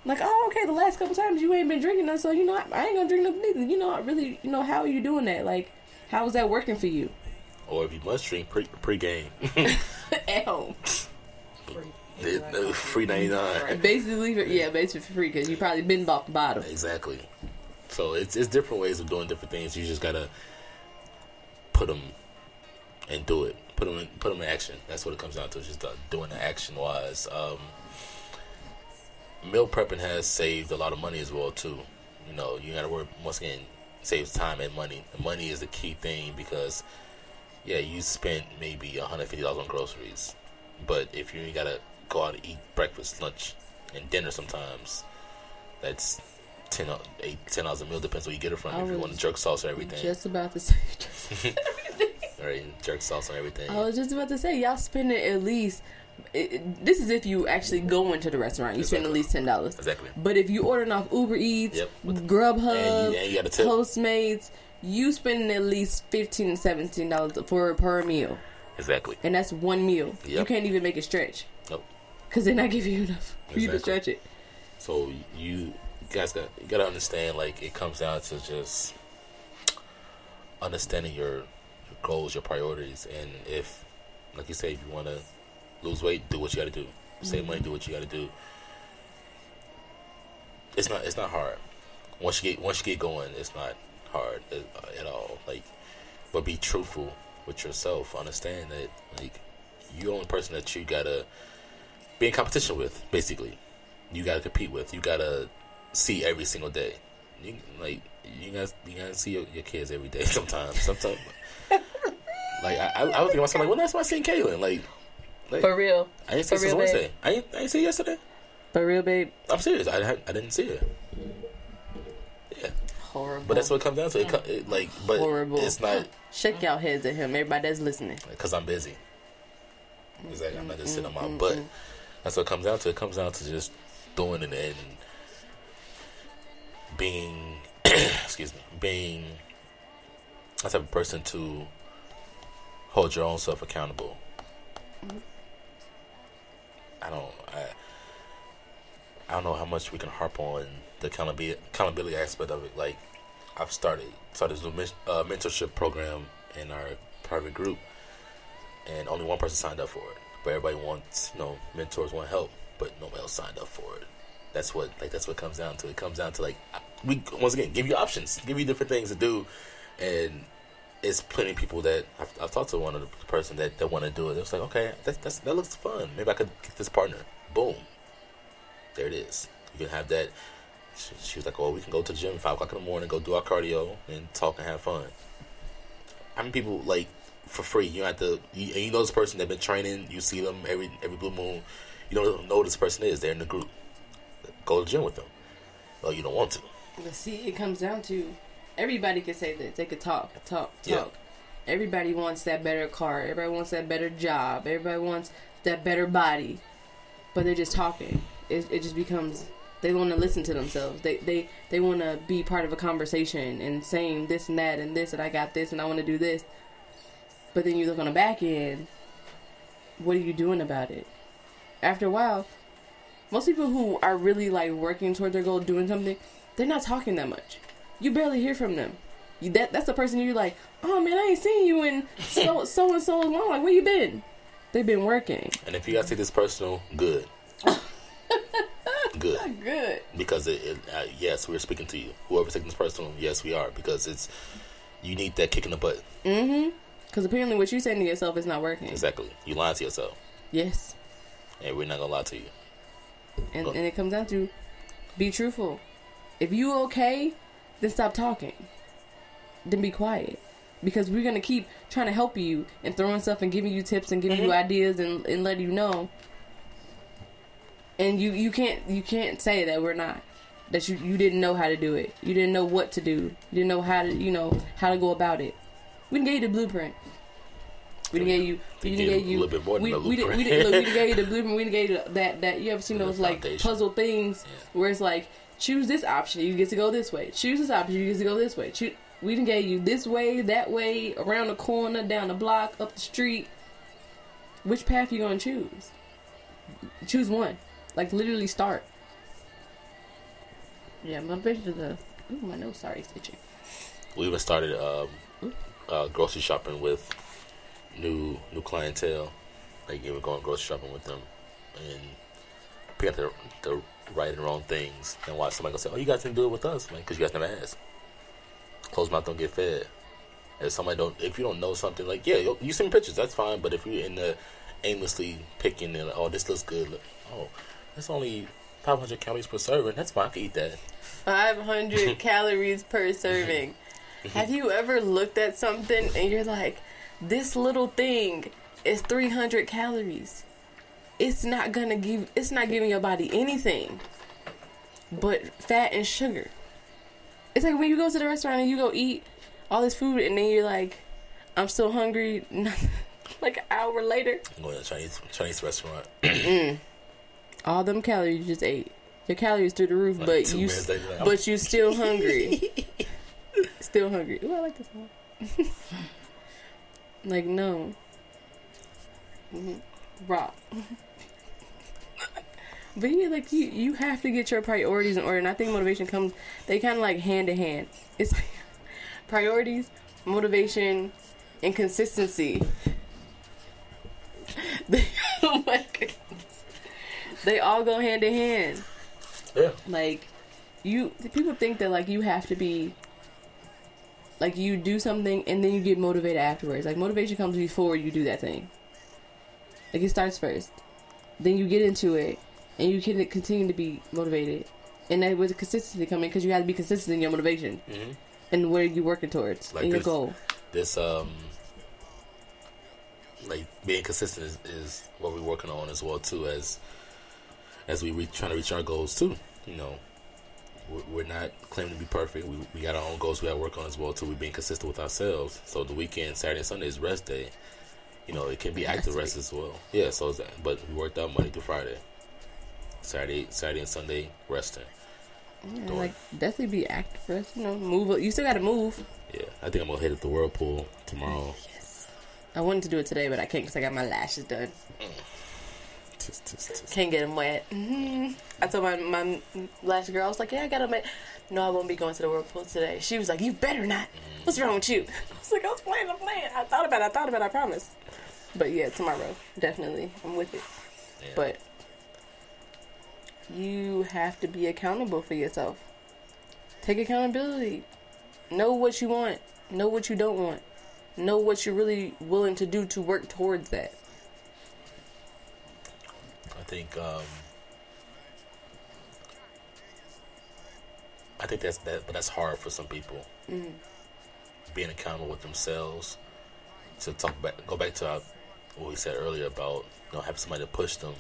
Like oh okay the last couple times you ain't been drinking none, so you know I, I ain't gonna drink nothing neither. You know I really you know how are you doing that? Like how is that working for you? Or if you must drink pre pre-game, at home it- free ninety nine. basically for, yeah basically for free because you probably been bought the bottle Exactly. So it's it's different ways of doing different things. You just gotta put them and do it. Put them in, put them in action. That's what it comes down to. Just doing the action wise. Um, meal prepping has saved a lot of money as well too. You know, you gotta work once again saves time and money. The money is the key thing because yeah, you spent maybe hundred fifty dollars on groceries, but if you gotta go out and eat breakfast, lunch, and dinner sometimes, that's ten eight ten dollars a meal. Depends where you get it from. I if you want jerk sauce or everything, just about to say right? Jerk sauce and everything. I was just about to say, y'all spending at least. It, it- this is if you actually go into the restaurant. You spend at least ten dollars. Exactly. But if you ordering off Uber Eats, Yep, Grubhub, and you- and you got a tip. Postmates, you spending at least fifteen to seventeen dollars for per meal, Exactly. and that's one meal. You can't even make it stretch. Because they're not giving you enough for you to stretch it. So you guys got you gotta understand like it comes down to just understanding your, your goals, your priorities, and if like you say, if you want to lose weight, do what you got to do. Save money, do what you got to do. It's not it's not hard. Once you get once you get going, it's not hard at, at all. Like, but be truthful with yourself. Understand that like you're the only person that you gotta be in competition with, basically you gotta compete with. You gotta see every single day. You like you guys you gotta see your, your kids every day. Sometimes, sometimes. like I, I, I was thinking myself like, when last time I seen Kaylin? Like, like For real, I didn't see her since real, babe. Wednesday. I didn't, I didn't see yesterday. for real, babe. I'm serious. I I didn't see her. Yeah, Horrible. but that's what it comes down to. It, it like, but Horrible. it's not Shake y'all heads at him. Everybody that's listening. because I'm busy. Exactly. I'm not just sitting on my butt. That's what it comes down to. It comes down to just doing it and being, excuse me, being that type of person to hold your own self accountable. I don't. I. I don't know how much we can harp on the accountability, accountability aspect of it. Like, I've started started this new uh, mentorship program in our private group, and only one person signed up for it. But everybody wants, you know, mentors want help, but nobody else signed up for it. That's what like that's what comes down to. It comes down to like we once again give you options, give you different things to do, and it's plenty of people that I've, I've talked to one of the person that, that want to do it. It's like okay, that that's, that looks fun. Maybe I could get this partner. Boom, there it is. You can have that. She, she was like, "Oh, we can go to the gym five o'clock in the morning, go do our cardio, and talk and have fun." How many people like for free? You have to, you, you know this person that been training. You see them every every blue moon. You don't know who this person is. They're in the group. Go to the gym with them. Well, you don't want to. But see, it comes down to everybody can say this. They could talk, talk, talk. Yeah. Everybody wants that better car. Everybody wants that better job. Everybody wants that better body. But they're just talking. It, it just becomes they want to listen to themselves. They they they want to be part of a conversation and saying this and that and this and I got this and I want to do this. But then you look on the back end. What are you doing about it? After a while, most people who are really like working toward their goal, doing something, they're not talking that much. You barely hear from them. You, that that's the person you're like, oh man, I ain't seen you in so so and so long. Like, where you been? They've been working. And if you guys take this personal, good. good. Good. Because it, it uh, yes, we're speaking to you. Whoever's taking this personal, yes, we are. Because it's you need that kick in the butt. Mm-hmm. Because apparently, what you're saying to yourself is not working. Exactly. You lying to yourself, Yes. and we're not gonna lie to you. And and it comes down to be truthful. If you okay, then stop talking. Then be quiet. because we're gonna keep trying to help you and throwing stuff and giving you tips and giving you mm-hmm. ideas and and letting you know. And you you can't you can't say that we're not that you you didn't know how to do it. You didn't know what to do. You didn't know how to you know how to go about it. We didn't give you the blueprint. We didn't give you. We We didn't gave give a you. little bit more than we, the we didn't. We blueprint. didn't. Look, we didn't give you the blueprint. We didn't give you that. That you ever seen those like puzzle things where it's like choose this option, you get to go this way. Choose this option, you get to go this way. Choo- we didn't give you this way, that way, around the corner, down the block, up the street. Which path you gonna choose? Choose one. Like literally start. Yeah, motivation to the. Ooh, my nose sorry, it's itching. We even started um, uh, grocery shopping with new new clientele. Like you were going grocery shopping with them and pick up the, the right and wrong things and watch somebody go say, "Oh, you guys didn't do it with us, man, because you guys never asked." Closed mouth don't get fed. If somebody don't, if you don't know something, like yeah, you, you send pictures, that's fine. But if you're in the aimlessly picking and like, oh, this looks good, look, oh, that's only 500 calories per serving. That's fine. I can eat that. 500 calories per serving. Have you ever looked at something and you're like, this little thing is 300 calories? It's not gonna give, it's not giving your body anything but fat and sugar. It's like when you go to the restaurant and you go eat all this food and then you're like, I'm still hungry. like an hour later, I'm going to a Chinese Chinese restaurant. all them calories you just ate. Your calories through the roof, Like but you, but you still hungry. still hungry. Ooh, I like this one. like no, hmm rock. but yeah, like you, you have to get your priorities in order, and I think motivation comes. They kind of like hand in hand. It's like priorities, motivation, and consistency. They, oh my goodness. They all go hand in hand. Yeah. Like you people think that like you have to be like you do something and then you get motivated afterwards. Like motivation comes before you do that thing. Like it starts first. Then you get into it and you can continue to be motivated. And that with consistency coming because you have to be consistent in your motivation Mhm. and what are you working towards Like and your this- goal. this um like being consistent is, is what we're working on as well too as as we reach trying to reach our goals too you know we're, not claiming to be perfect. We, we got our own goals we got to work on as well too we're being consistent with ourselves. So the weekend saturday and sunday is rest day. You know it can be active rest as well. Yeah so it's, but we worked out monday through friday. Saturday saturday and sunday resting. Yeah, Doing- like definitely be active rest. you know, move you still gotta move. yeah i think i'm gonna hit at the whirlpool tomorrow. Yes, I wanted to do it today, but I can't because I got my lashes done. Mm. Tis- tis- tis. Can't get them wet. hmm I told my my last girl, I was like, "Yeah, I got them wet." No, I won't be going to the whirlpool today. She was like, "You better not." What's wrong with you? I was like, "I was playing, I'm playing." I thought about it. I thought about it. I promise. But yeah, tomorrow, definitely, I'm with it. Yeah. But you have to be accountable for yourself. Take accountability. Know what you want. Know what you don't want. Know what you're really willing to do to work towards that. I think um, I think that's that, but that's hard for some people. Being accountable with themselves. To talk back, go back to uh, what we said earlier about you know having somebody to push them.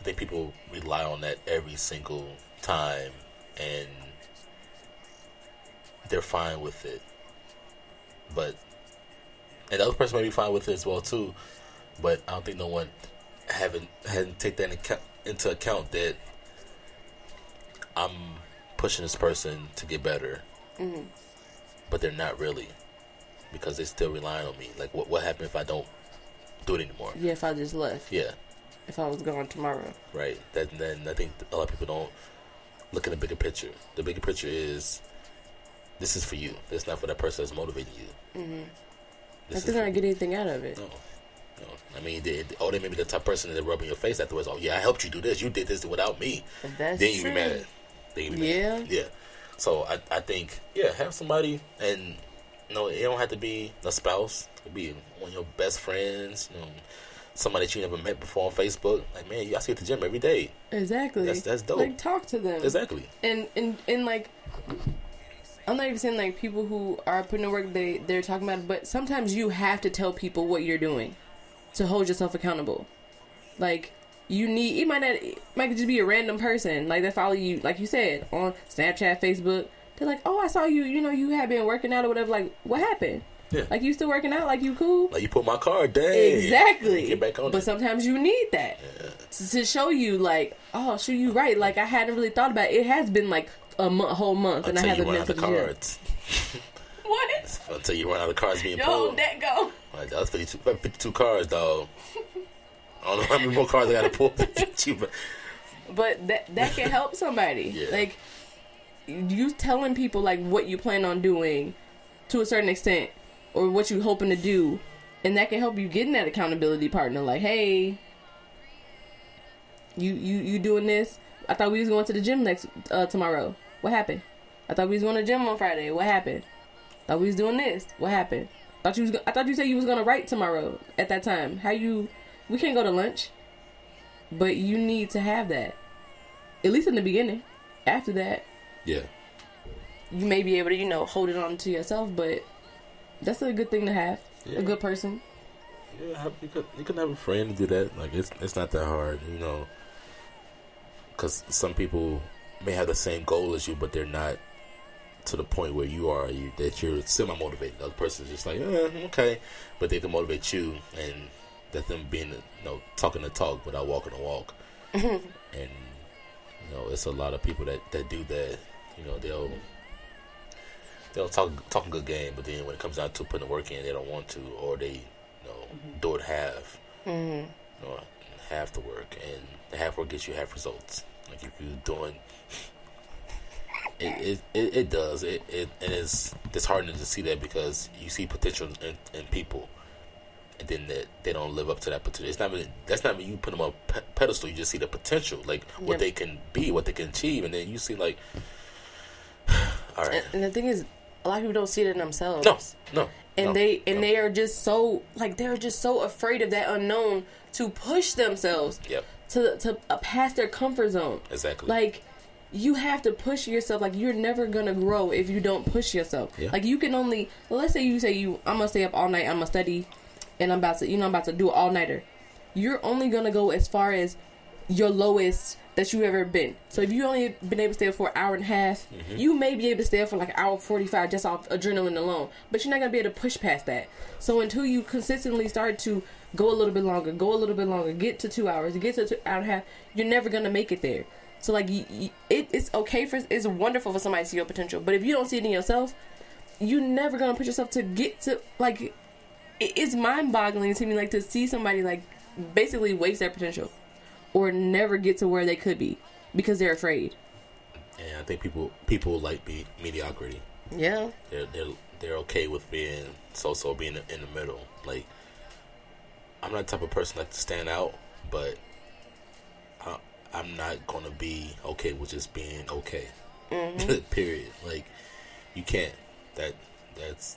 I think people rely on that every single time, and they're fine with it. But and the other person may be fine with it as well too. But I don't think no one haven't hadn't take that in account, into account that I'm pushing this person to get better, but they're not really because they're still relying on me. Like, what what happened if I don't do it anymore? Yeah, if I just left. Yeah, If I was gone tomorrow. right. That then I think a lot of people don't look at the bigger picture. The bigger picture is this is for you. It's not for that person that's motivating you. Mm-hmm. Like they're not getting anything out of it. No. No. I mean, they, they- oh, they may be the type person that rub in your face afterwards. Oh, yeah, I helped you do this. You did this without me. That's then you be mad. Then you be Yeah. mad. Yeah. So I, I think, yeah, have somebody, and no, it don't have to be a spouse. It could be one of your best friends, you know, somebody that you never met before on Facebook. Like, man, you I see you at the gym every day. Exactly. That's- that's dope. Like talk to them. Exactly. And and and like I'm not even saying like people who are putting in work they they're talking about it, but sometimes you have to tell people what you're doing to hold yourself accountable. Like you need it might not it might just be a random person like that follow you like you said on Snapchat, Facebook. They're like, oh, I saw you. You know, you had been working out or whatever. Like, what happened? Yeah. Like you still working out? Like you cool? Like you put my card, dang. Exactly. Get back on but it. sometimes you need that to, to show you, like, oh, shoot, you right. Like I hadn't really thought about it. It has been like a, mo- a whole month, and I haven't been to the gym. Until you run out of cars being Yo, pulled. that go. Like, that was 52, 52 cards, dog. I don't know how many more cars I got to pull to get you, but But that that can help somebody. Yeah. Like you telling people like what you plan on doing to a certain extent, or what you hoping to do, and that can help you getting that accountability partner. Like, hey, you you you doing this? I thought we was going to the gym next uh, tomorrow. What happened? I thought we was going to the gym on Friday. What happened? Thought we was doing this. What happened? Thought you was. I thought you said you was gonna write tomorrow at that time. How you? We can't go to lunch, but you need to have that. At least in the beginning. After that, yeah. you may be able to, you know, hold it on to yourself. But that's a good thing to have. Yeah. A good person. Yeah, you could you can have a friend do that. Like it's it's not that hard, you know. Because some people may have the same goal as you, but they're not to the point where you are. You that you're semi motivated. The other person's just like, eh, okay, but they can motivate you, and that's them being, you know, talking the talk without walking the walk. and you know, it's a lot of people that that do that. You know, they'll they'll talk talk a good game, but then when it comes down to putting the work in, they don't want to, or they you know do it half. Mm-hmm. You know, half the work, and the half work gets you half results. Like if you're doing, it it, it, does it it and it's disheartening to see that because you see potential in, in people. And then that they don't live up to that potential. It's not even, that's not you put them on a pe- pedestal. You just see the potential, like what Yep. they can be, what they can achieve, and then you see like, all right, And, and the thing is, a lot of people don't see it in themselves. no, no, and no, they and no. they are just so like they're just so afraid of that unknown to push themselves Yep, to to uh, past their comfort zone. exactly. Like you have to push yourself. Like you're never gonna grow if you don't push yourself. Yeah. Like you can only well, let's say you say you I'm gonna stay up all night. I'm gonna study, and I'm about to you know I'm about to do an all nighter. You're only gonna go as far as your lowest that you've ever been. So if you only been able to stay up for an hour and a half, mm-hmm. you may be able to stay up for like an hour forty five just off adrenaline alone. But you're not gonna be able to push past that. So until you consistently start to go a little bit longer, go a little bit longer, get to two hours, get to two hour and a half, you're never gonna make it there. So like, you, you, it, it's okay for it's wonderful for somebody to see your potential, but if you don't see it in yourself, you're never gonna push yourself to get to like. It, it's mind boggling to me like to see somebody like basically waste their potential or never get to where they could be because they're afraid. and I think people people like be mediocrity. Yeah. They're they're they're okay with being so so being in the middle. Like I'm not the type of person like to stand out, but I'm not gonna be okay with just being okay. Mm-hmm. Period. Like you can't. That that's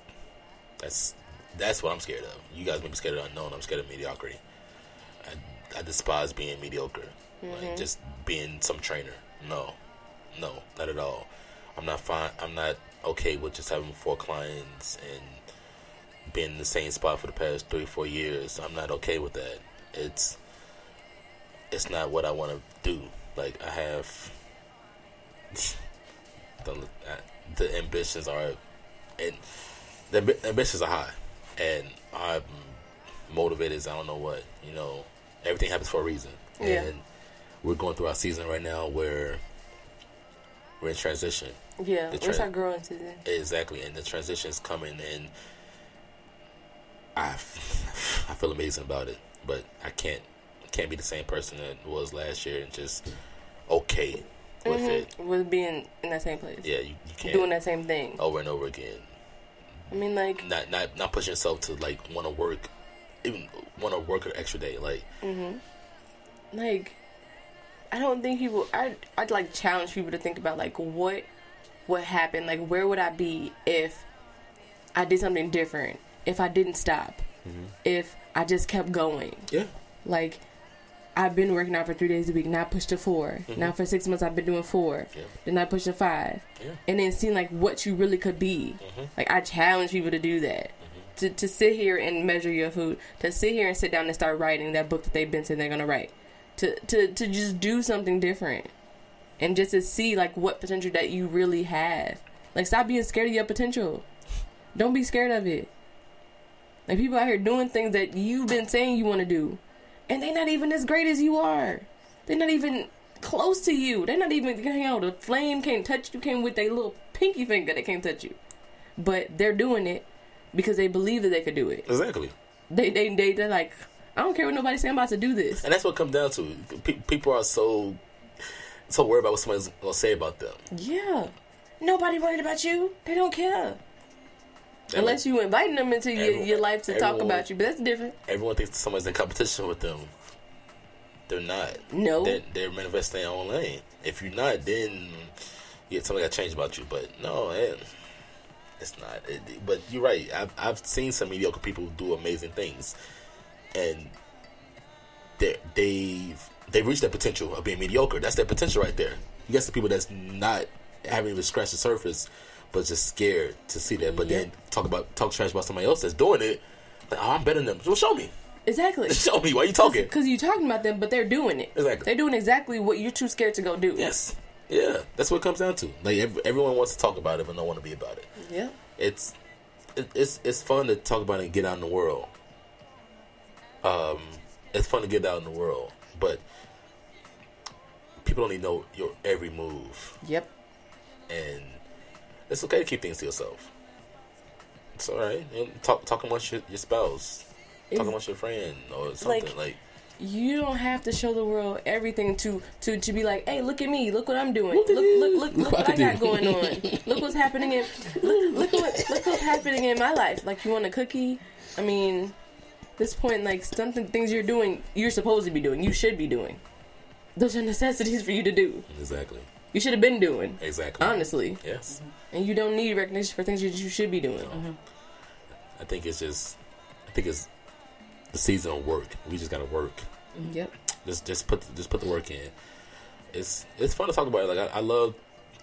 that's that's what I'm scared of. You guys may be scared of unknown. I'm scared of mediocrity. I, I despise being mediocre. Like mm-hmm. just being some trainer. No, no, not at all. I'm not fine. I'm not okay with just having four clients and being in the same spot for the past three, four years. I'm not okay with that. It's it's not what I want to do. Like I have the the ambitions are and the ambitions are high, and I'm motivated as I don't know what. You know, everything happens for a reason, Yeah. and we're going through our season right now where we're in transition. Yeah. The tra- our growing season? Exactly, and the transition is coming, and I I feel amazing about it. But I can't can't be the same person that was last year and just okay with it. With being in that same place. Yeah, you, you can't Doing that same thing. over and over again. I mean, like, Not not not pushing yourself to like want to work, even want to work an extra day. Like mm-hmm. like, I don't think people. I I'd like challenge people to think about like what what happened. Like, where would I be if I did something different? If I didn't stop? If I just kept going? yeah, Like, I've been working out for three days a week. Now I pushed to 4 Mhm. Now for six months I've been doing four. Yeah. Then I pushed to five. Yeah. And then seeing like what you really could be. Mhm. Like I challenge people to do that. To, to sit here and measure your food. To sit here and sit down and start writing that book that they've been saying they're gonna write. To to to just do something different. And just to see like what potential that you really have. Like stop being scared of your potential. Don't be scared of it. Like people out here doing things that you've been saying you want to do, and they're not even as great as you are. They're not even close to you. They're not even you know The flame can't touch you. Came with their little pinky finger. They can't touch you, but they're doing it because they believe that they could do it. Exactly. They they they they're like, I don't care what nobody say. I'm about to do this. And that's what it comes down to. Pe- people are so so worried about what somebody's gonna say about them. Yeah, nobody worried about you. They don't care. Unless you inviting them into your, Everyone- your life to talk about you, but that's different. Everyone thinks somebody's in competition with them. They're not. No. They're, they're manifesting their own lane. If you're not, then yeah, something got changed about you. But no, it, it's not. It, but you're right. I've I've seen some mediocre people do amazing things, and they they've they've reached their potential of being mediocre. That's their potential right there. You got some people that's not haven't even scratched the surface, but just scared to see that. But then talk about talk trash about somebody else that's doing it. Like, oh, I'm better than them. Well, show me. Exactly. Show me. Why you talking? Because you're talking about them, but they're doing it. Exactly. They're doing exactly what you're too scared to go do. Yes. Yeah, that's what it comes down to. Like ev- everyone wants to talk about it, but don't want to be about it. Yeah. It's it, it's it's fun to talk about it and get out in the world. Um, it's fun to get out in the world, but people to know your every move, Yep. and it's okay to keep things to yourself. It's all right. Talk talk amongst your, your spouse, talk It's- amongst your friend, or something like. You don't have to show the world everything to to to be like, hey, look at me, look what I'm doing, look look look look, what I got going on, look what's happening in look look what look what's happening in my life. Like you want a cookie? I mean, this point, like something things you're doing, you're supposed to be doing, you should be doing. Those are necessities for you to do. Exactly. You should have been doing. Exactly. Honestly. Yes. And you don't need recognition for things that you should be doing. I think it's just, I think it's the season of work. We just gotta work. Yep. Just, just put, just put the work in. It's, it's fun to talk about. It. Like I, I love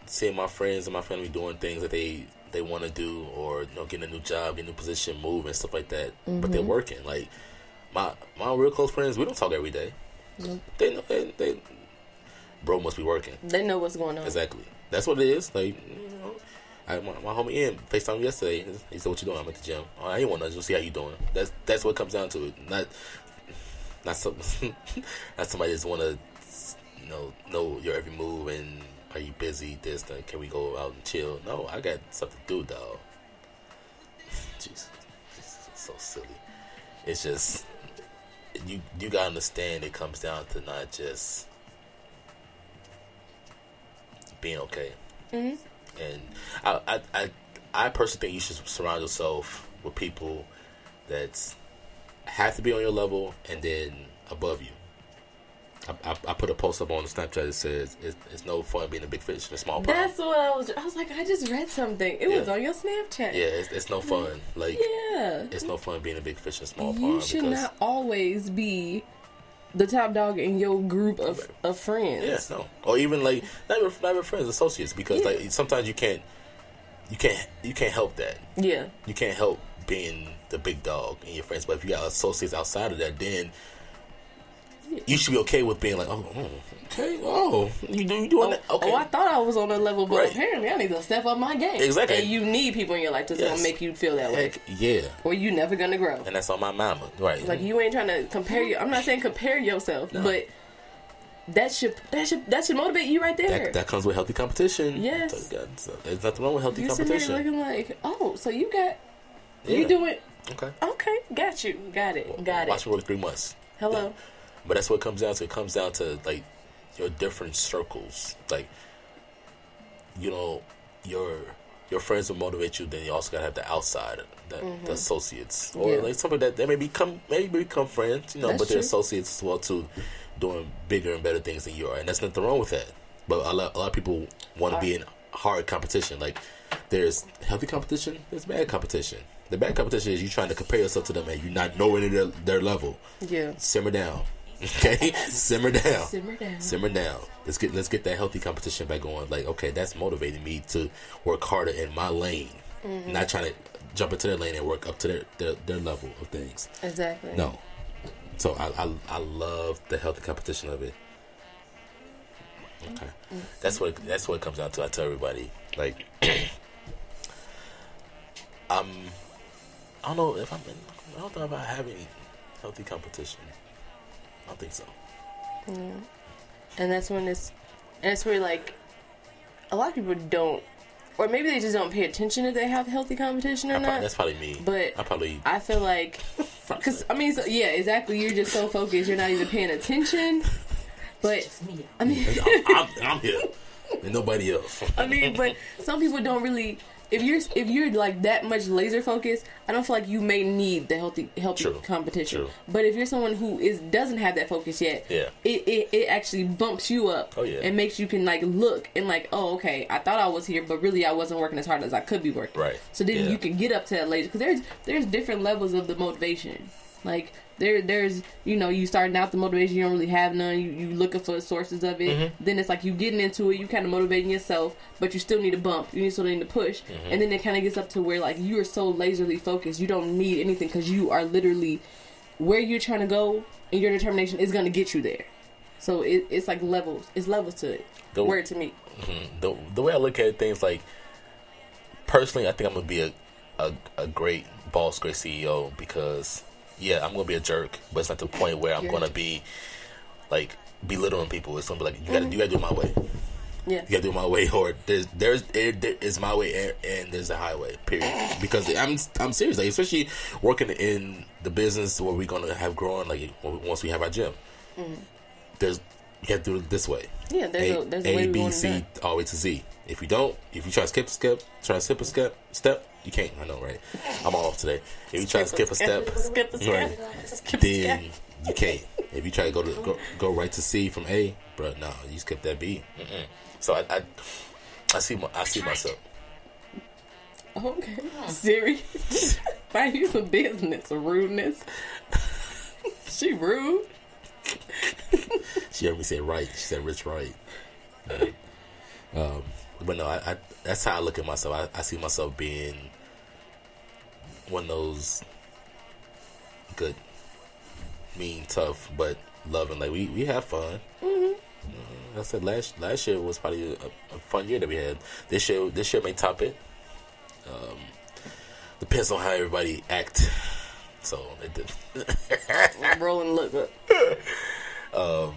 seeing my friends and my family doing things that they, they want to do, or you know, getting a new job, getting a new position, move and stuff like that. But they're Mhm. working. Like my, my real close friends, we don't talk every day. Nope. They know, they, they, bro must be working. They know what's going on. Exactly. That's what it is. Like, you know, I, my, my homie Ian FaceTime me yesterday. He said, "What you doing?" I'm at the gym. Oh, I ain't want to just see how you doing. That's that's what comes down to. It. Not not some not somebody just want to you know know your every move and are you busy? This can we go out and chill? No, I got stuff to do, though. Jeez, it's so silly. It's just you you gotta understand. It comes down to not just being okay. Mhm. And I, I, I, I personally think you should surround yourself with people that have to be on your level and then above you. I, I, I put a post up on the Snapchat that says it's, it's no fun being a big fish in a small pond. That's what I was. I was like, I just read something. It was on your Snapchat. yeah, it's, it's no fun. Like Yeah. it's no fun being a big fish in a small You pond You should not always be the top dog in your group of, of friends. Yes, no, or even like not even, not even friends, associates, because like sometimes you can't, you can't, you can't help that. Yeah. You can't help being the big dog in your friends, but if you got associates outside of that, then you should be okay with being like, oh, oh, okay, oh, you do you doing oh, that? Okay, Oh, I thought I was on a level, but Right. apparently I need to step up my game. Exactly. And you need people in your life that's Yes. make you feel that way, yeah, or you never gonna grow. and that's on my mama, right? Like you ain't trying to compare you. I'm not saying compare yourself, No. but that should that should that should motivate you right there. that, that comes with healthy competition. Yes. So, God, so there's nothing wrong with healthy competition. you sitting there looking like, oh, so you got Yeah. you do it. Okay, Okay, got you, got it, got watch it. me work three months. Hello. But that's what it comes down to. It comes down to like your different circles. Like you know, your your friends will motivate you. Then you also gotta have the outside, the, Mhm. the associates, or Yeah. like somebody that they may become maybe become friends. You know, That's but they're true. associates as well too, doing bigger and better things than you are, and that's nothing wrong with that. But a lot, a lot of people want to be in hard competition. Like there's healthy competition, there's bad competition. The bad competition is you trying to compare yourself to them and you're not knowing their, their level Yeah. simmer down. Okay, simmer down. Simmer down. Simmer down. Let's get let's get that healthy competition back going. Like, okay, that's motivating me to work harder in my lane, Mhm. not trying to jump into their lane and work up to their their, their level of things. Exactly. No. So I, I I love the healthy competition of it. Okay, that's what that's what it comes down to. I tell everybody like, I'm. I don't know if I'm. In, I don't know if I have any healthy competition. I don't think so. Yeah. And that's when it's, and it's where like, a lot of people don't, or maybe they just don't pay attention if they have healthy competition or I prob- not. that's probably me. But I probably I feel like, because I mean, so, yeah, exactly. You're just so focused, you're not even paying attention. But I mean, I'm, I'm, I'm here and nobody else. I mean, but some people don't really. If you're if you're like that much laser focused, I don't feel like you may need the healthy healthy True. competition. True. But if you're someone who is doesn't have that focus yet, Yeah. it, it it actually bumps you up. Oh, yeah. and makes you can like look and like, oh okay, I thought I was here, but really I wasn't working as hard as I could be working. Right. So then Yeah. you can get up to that laser because there's there's different levels of the motivation. Like there there's you know you starting out the motivation you don't really have none you you looking for sources of it. Mhm. Then it's like you getting into it you kind of motivating yourself, but you still need a bump. You still need to push, Mhm. and then it kind of gets up to where like you are so laserly focused you don't need anything because you are literally where you're trying to go and your determination is going to get you there. So it, it's like levels. It's levels to it. The- Word to me. Mhm. the the way I look at things, like personally, I think I'm gonna be a a, a great boss, great CEO because yeah, I'm gonna be a jerk, but it's not to the point where I'm gonna be like belittling people. It's gonna be like you gotta you gotta do it my way. Yeah. You gotta do it my way, or there's there's there, there is my way and, and there's a highway. Period. Because I'm I'm serious, like especially working in the business where we're gonna have growing, like once we have our gym. Mhm. There's you have to do it this way. Yeah, there's a- there's a way we B, it all the way to Z. If you don't, if you try to skip a step, try to skip a step, step, you can't. I know, right? I'm off today. If you try to skip a step, skip a step, right, skip a then you can't. If you try to go to go, go right to C from A, bro, no, you skip that B. Mm-mm. So I, I, I see my, I see myself. Okay. Siri, find you some business, rudeness. she rude. She heard me say right. She said Rich right. Right. Um, but no, I, I that's how I look at myself. I, I see myself being one of those good, mean, tough, but loving. Like we, we have fun. Mm-hmm. Uh, I said last last year was probably a, a fun year that we had. This year this year may top it. Um, depends on how everybody act. So it did. Rolling look up. Um,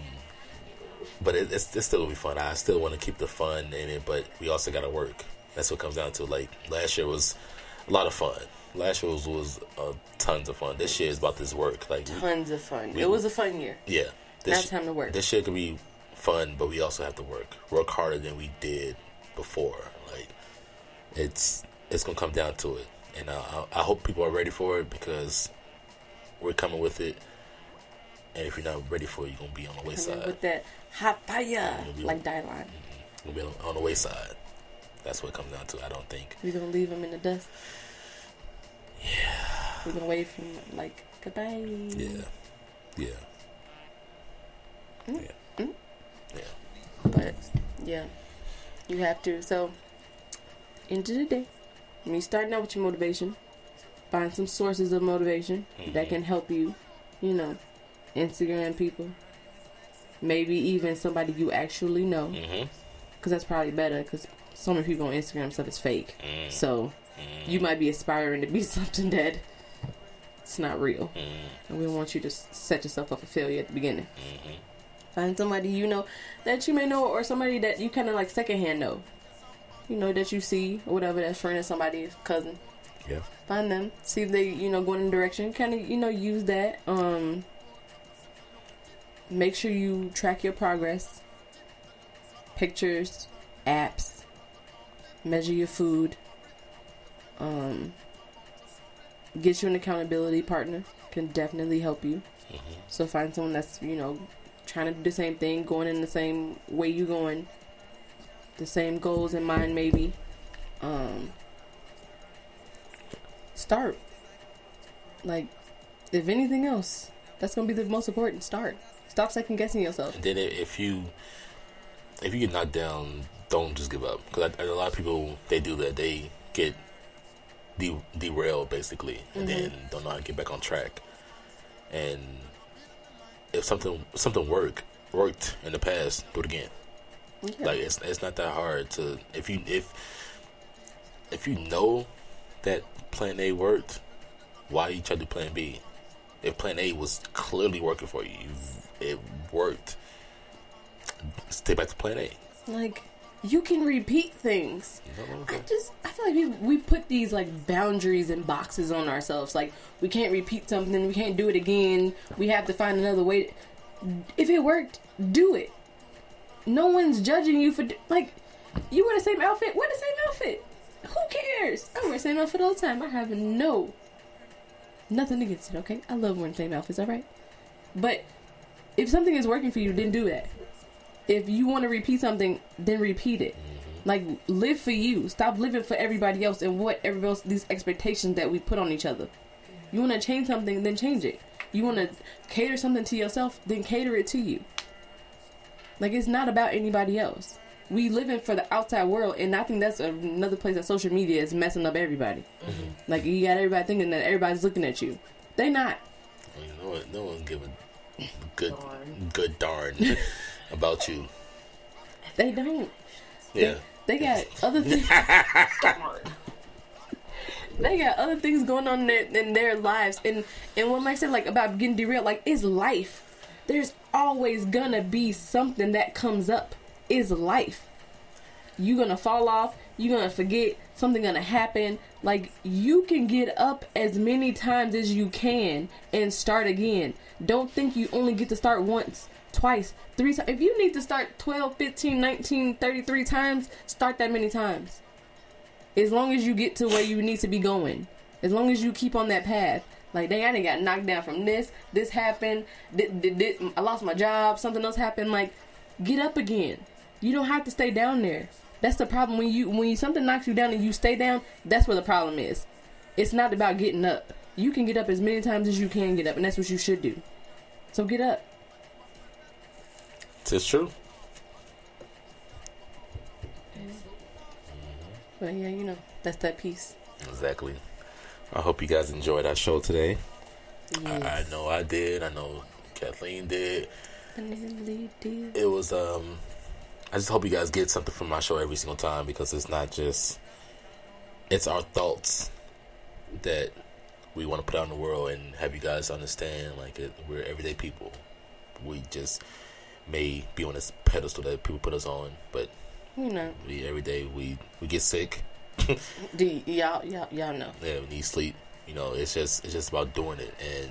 but it, it's, it's still gonna be fun. I still want to keep the fun in it, but we also got to work. That's what it comes down to. Like last year was a lot of fun. Last year was, was uh, tons of fun. This year is about this work. Like we- Tons of fun. we- it was a fun year. yeah. Now it's time to work. This year could be fun, but we also have to work. Work harder than we did before. Like it's it's gonna come down to it, and uh, I, I hope people are ready for it because we're coming with it. And if you're not ready for it, you're gonna be on the wayside. with that hot fire, like Dylan. Gonna be on, the wayside. That's what it comes down to. I don't think. we're gonna leave him in the dust. Yeah. we're gonna wave him like goodbye. Yeah. Yeah. Mm. Yeah. Mm. Yeah. But yeah, you have to. So, end of the day, when you starting out with your motivation, find some sources of motivation that Mhm. can help you. You know, Instagram people, maybe even somebody you actually know, Mm-hmm. because that's probably better. Because so many people on Instagram stuff is fake. Mm. So you might be aspiring to be something that it's not real. Mm. And we don't want you to set yourself up for failure at the beginning. Mm-hmm. Find somebody you know that you may know, or somebody that you kind of like secondhand know. You know that you see or whatever that's friend of somebody's cousin. Yeah. Find them, see if they you know going in a direction. Kind of you know use that. Um. Make sure you track your progress. Pictures, apps. Measure your food. Um. Get you an accountability partner can definitely help you. Mm-hmm. So find someone that's you know trying to do the same thing, going in the same way you're going, the same goals in mind maybe. Um, start. Like, if anything else, that's gonna be the most important. Start. Stop second guessing yourself. And then if you if you get knocked down, don't just give up. Because a lot of people they do that. They get de- derailed basically, and mm-hmm. then don't know how to get back on track. And if something something work worked in the past, do it again. Yeah. Like it's it's not that hard to if you if if you know that Plan A worked, why you try to do Plan B? If Plan A was clearly working for you, it worked. Stay back to Plan A. Like you can repeat things. I just I feel like we we put these like boundaries and boxes on ourselves. Like we can't repeat something, we can't do it again. We have to find another way. If it worked, do it. No one's judging you for like you wear the same outfit. Wear the same outfit. Who cares? I wear the same outfit all the time. I have no nothing against it. Okay, I love wearing the same outfits. All right, but if something is working for you, then do that. If you want to repeat something, then repeat it. Mm-hmm. Like live for you. Stop living for everybody else and what everybody else these expectations that we put on each other. You want to change something, then change it. You want to cater something to yourself, then cater it to you. Like it's not about anybody else. We living for the outside world, and I think that's another place that social media is messing up everybody. Mm-hmm. Like you got everybody thinking that everybody's looking at you. They not. I mean, no, one, no one's giving good good darn about you. They don't. Yeah. They got other things. they got other things going on in their, in their lives, and and what Mike said, like about getting derailed, like it's life. There's always gonna be something that comes up. Is life. You're gonna fall off. you're gonna forget. Something gonna happen. Like you can get up as many times as you can and start again. Don't think you only get to start once, twice, three times. If you need to start 12, 15, 19, 33 times, start that many times. As long as you get to where you need to be going. As long as you keep on that path. Like, dang, I done got knocked down from this. This happened. Th- th- th- I lost my job. Something else happened. Like, get up again. You don't have to stay down there. That's the problem when you when you, something knocks you down and you stay down. That's where the problem is. It's not about getting up. You can get up as many times as you can get up, and that's what you should do. So get up. It's true. But yeah, you know, that's that piece. Exactly. I hope you guys enjoyed our show today. I, I know I did. I know Kathleen did. Did. It was um I just hope you guys get something from my show every single time because it's not just it's our thoughts that we want to put out in the world and have you guys understand like it, we're everyday people. We just may be on this pedestal that people put us on, but You know, we every day we we get sick. do y- y'all y'all y'all know? yeah, we need sleep. You know, it's just it's just about doing it and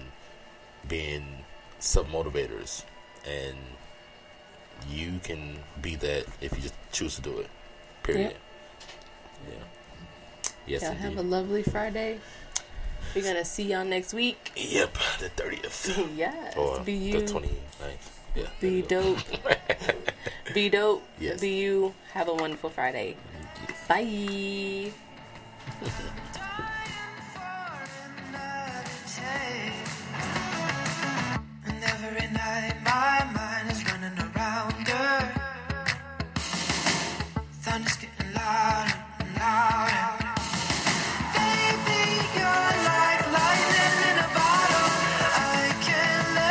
being self motivators, and you can be that if you just choose to do it. Period. Yep. Yeah. Yes. Y'all have a lovely Friday. We're gonna see y'all next week. Yep, the thirtieth. yes. Or be you. The 29th. Yeah. Be dope. be dope. Yes. Be you. Have a wonderful Friday. Bye. never in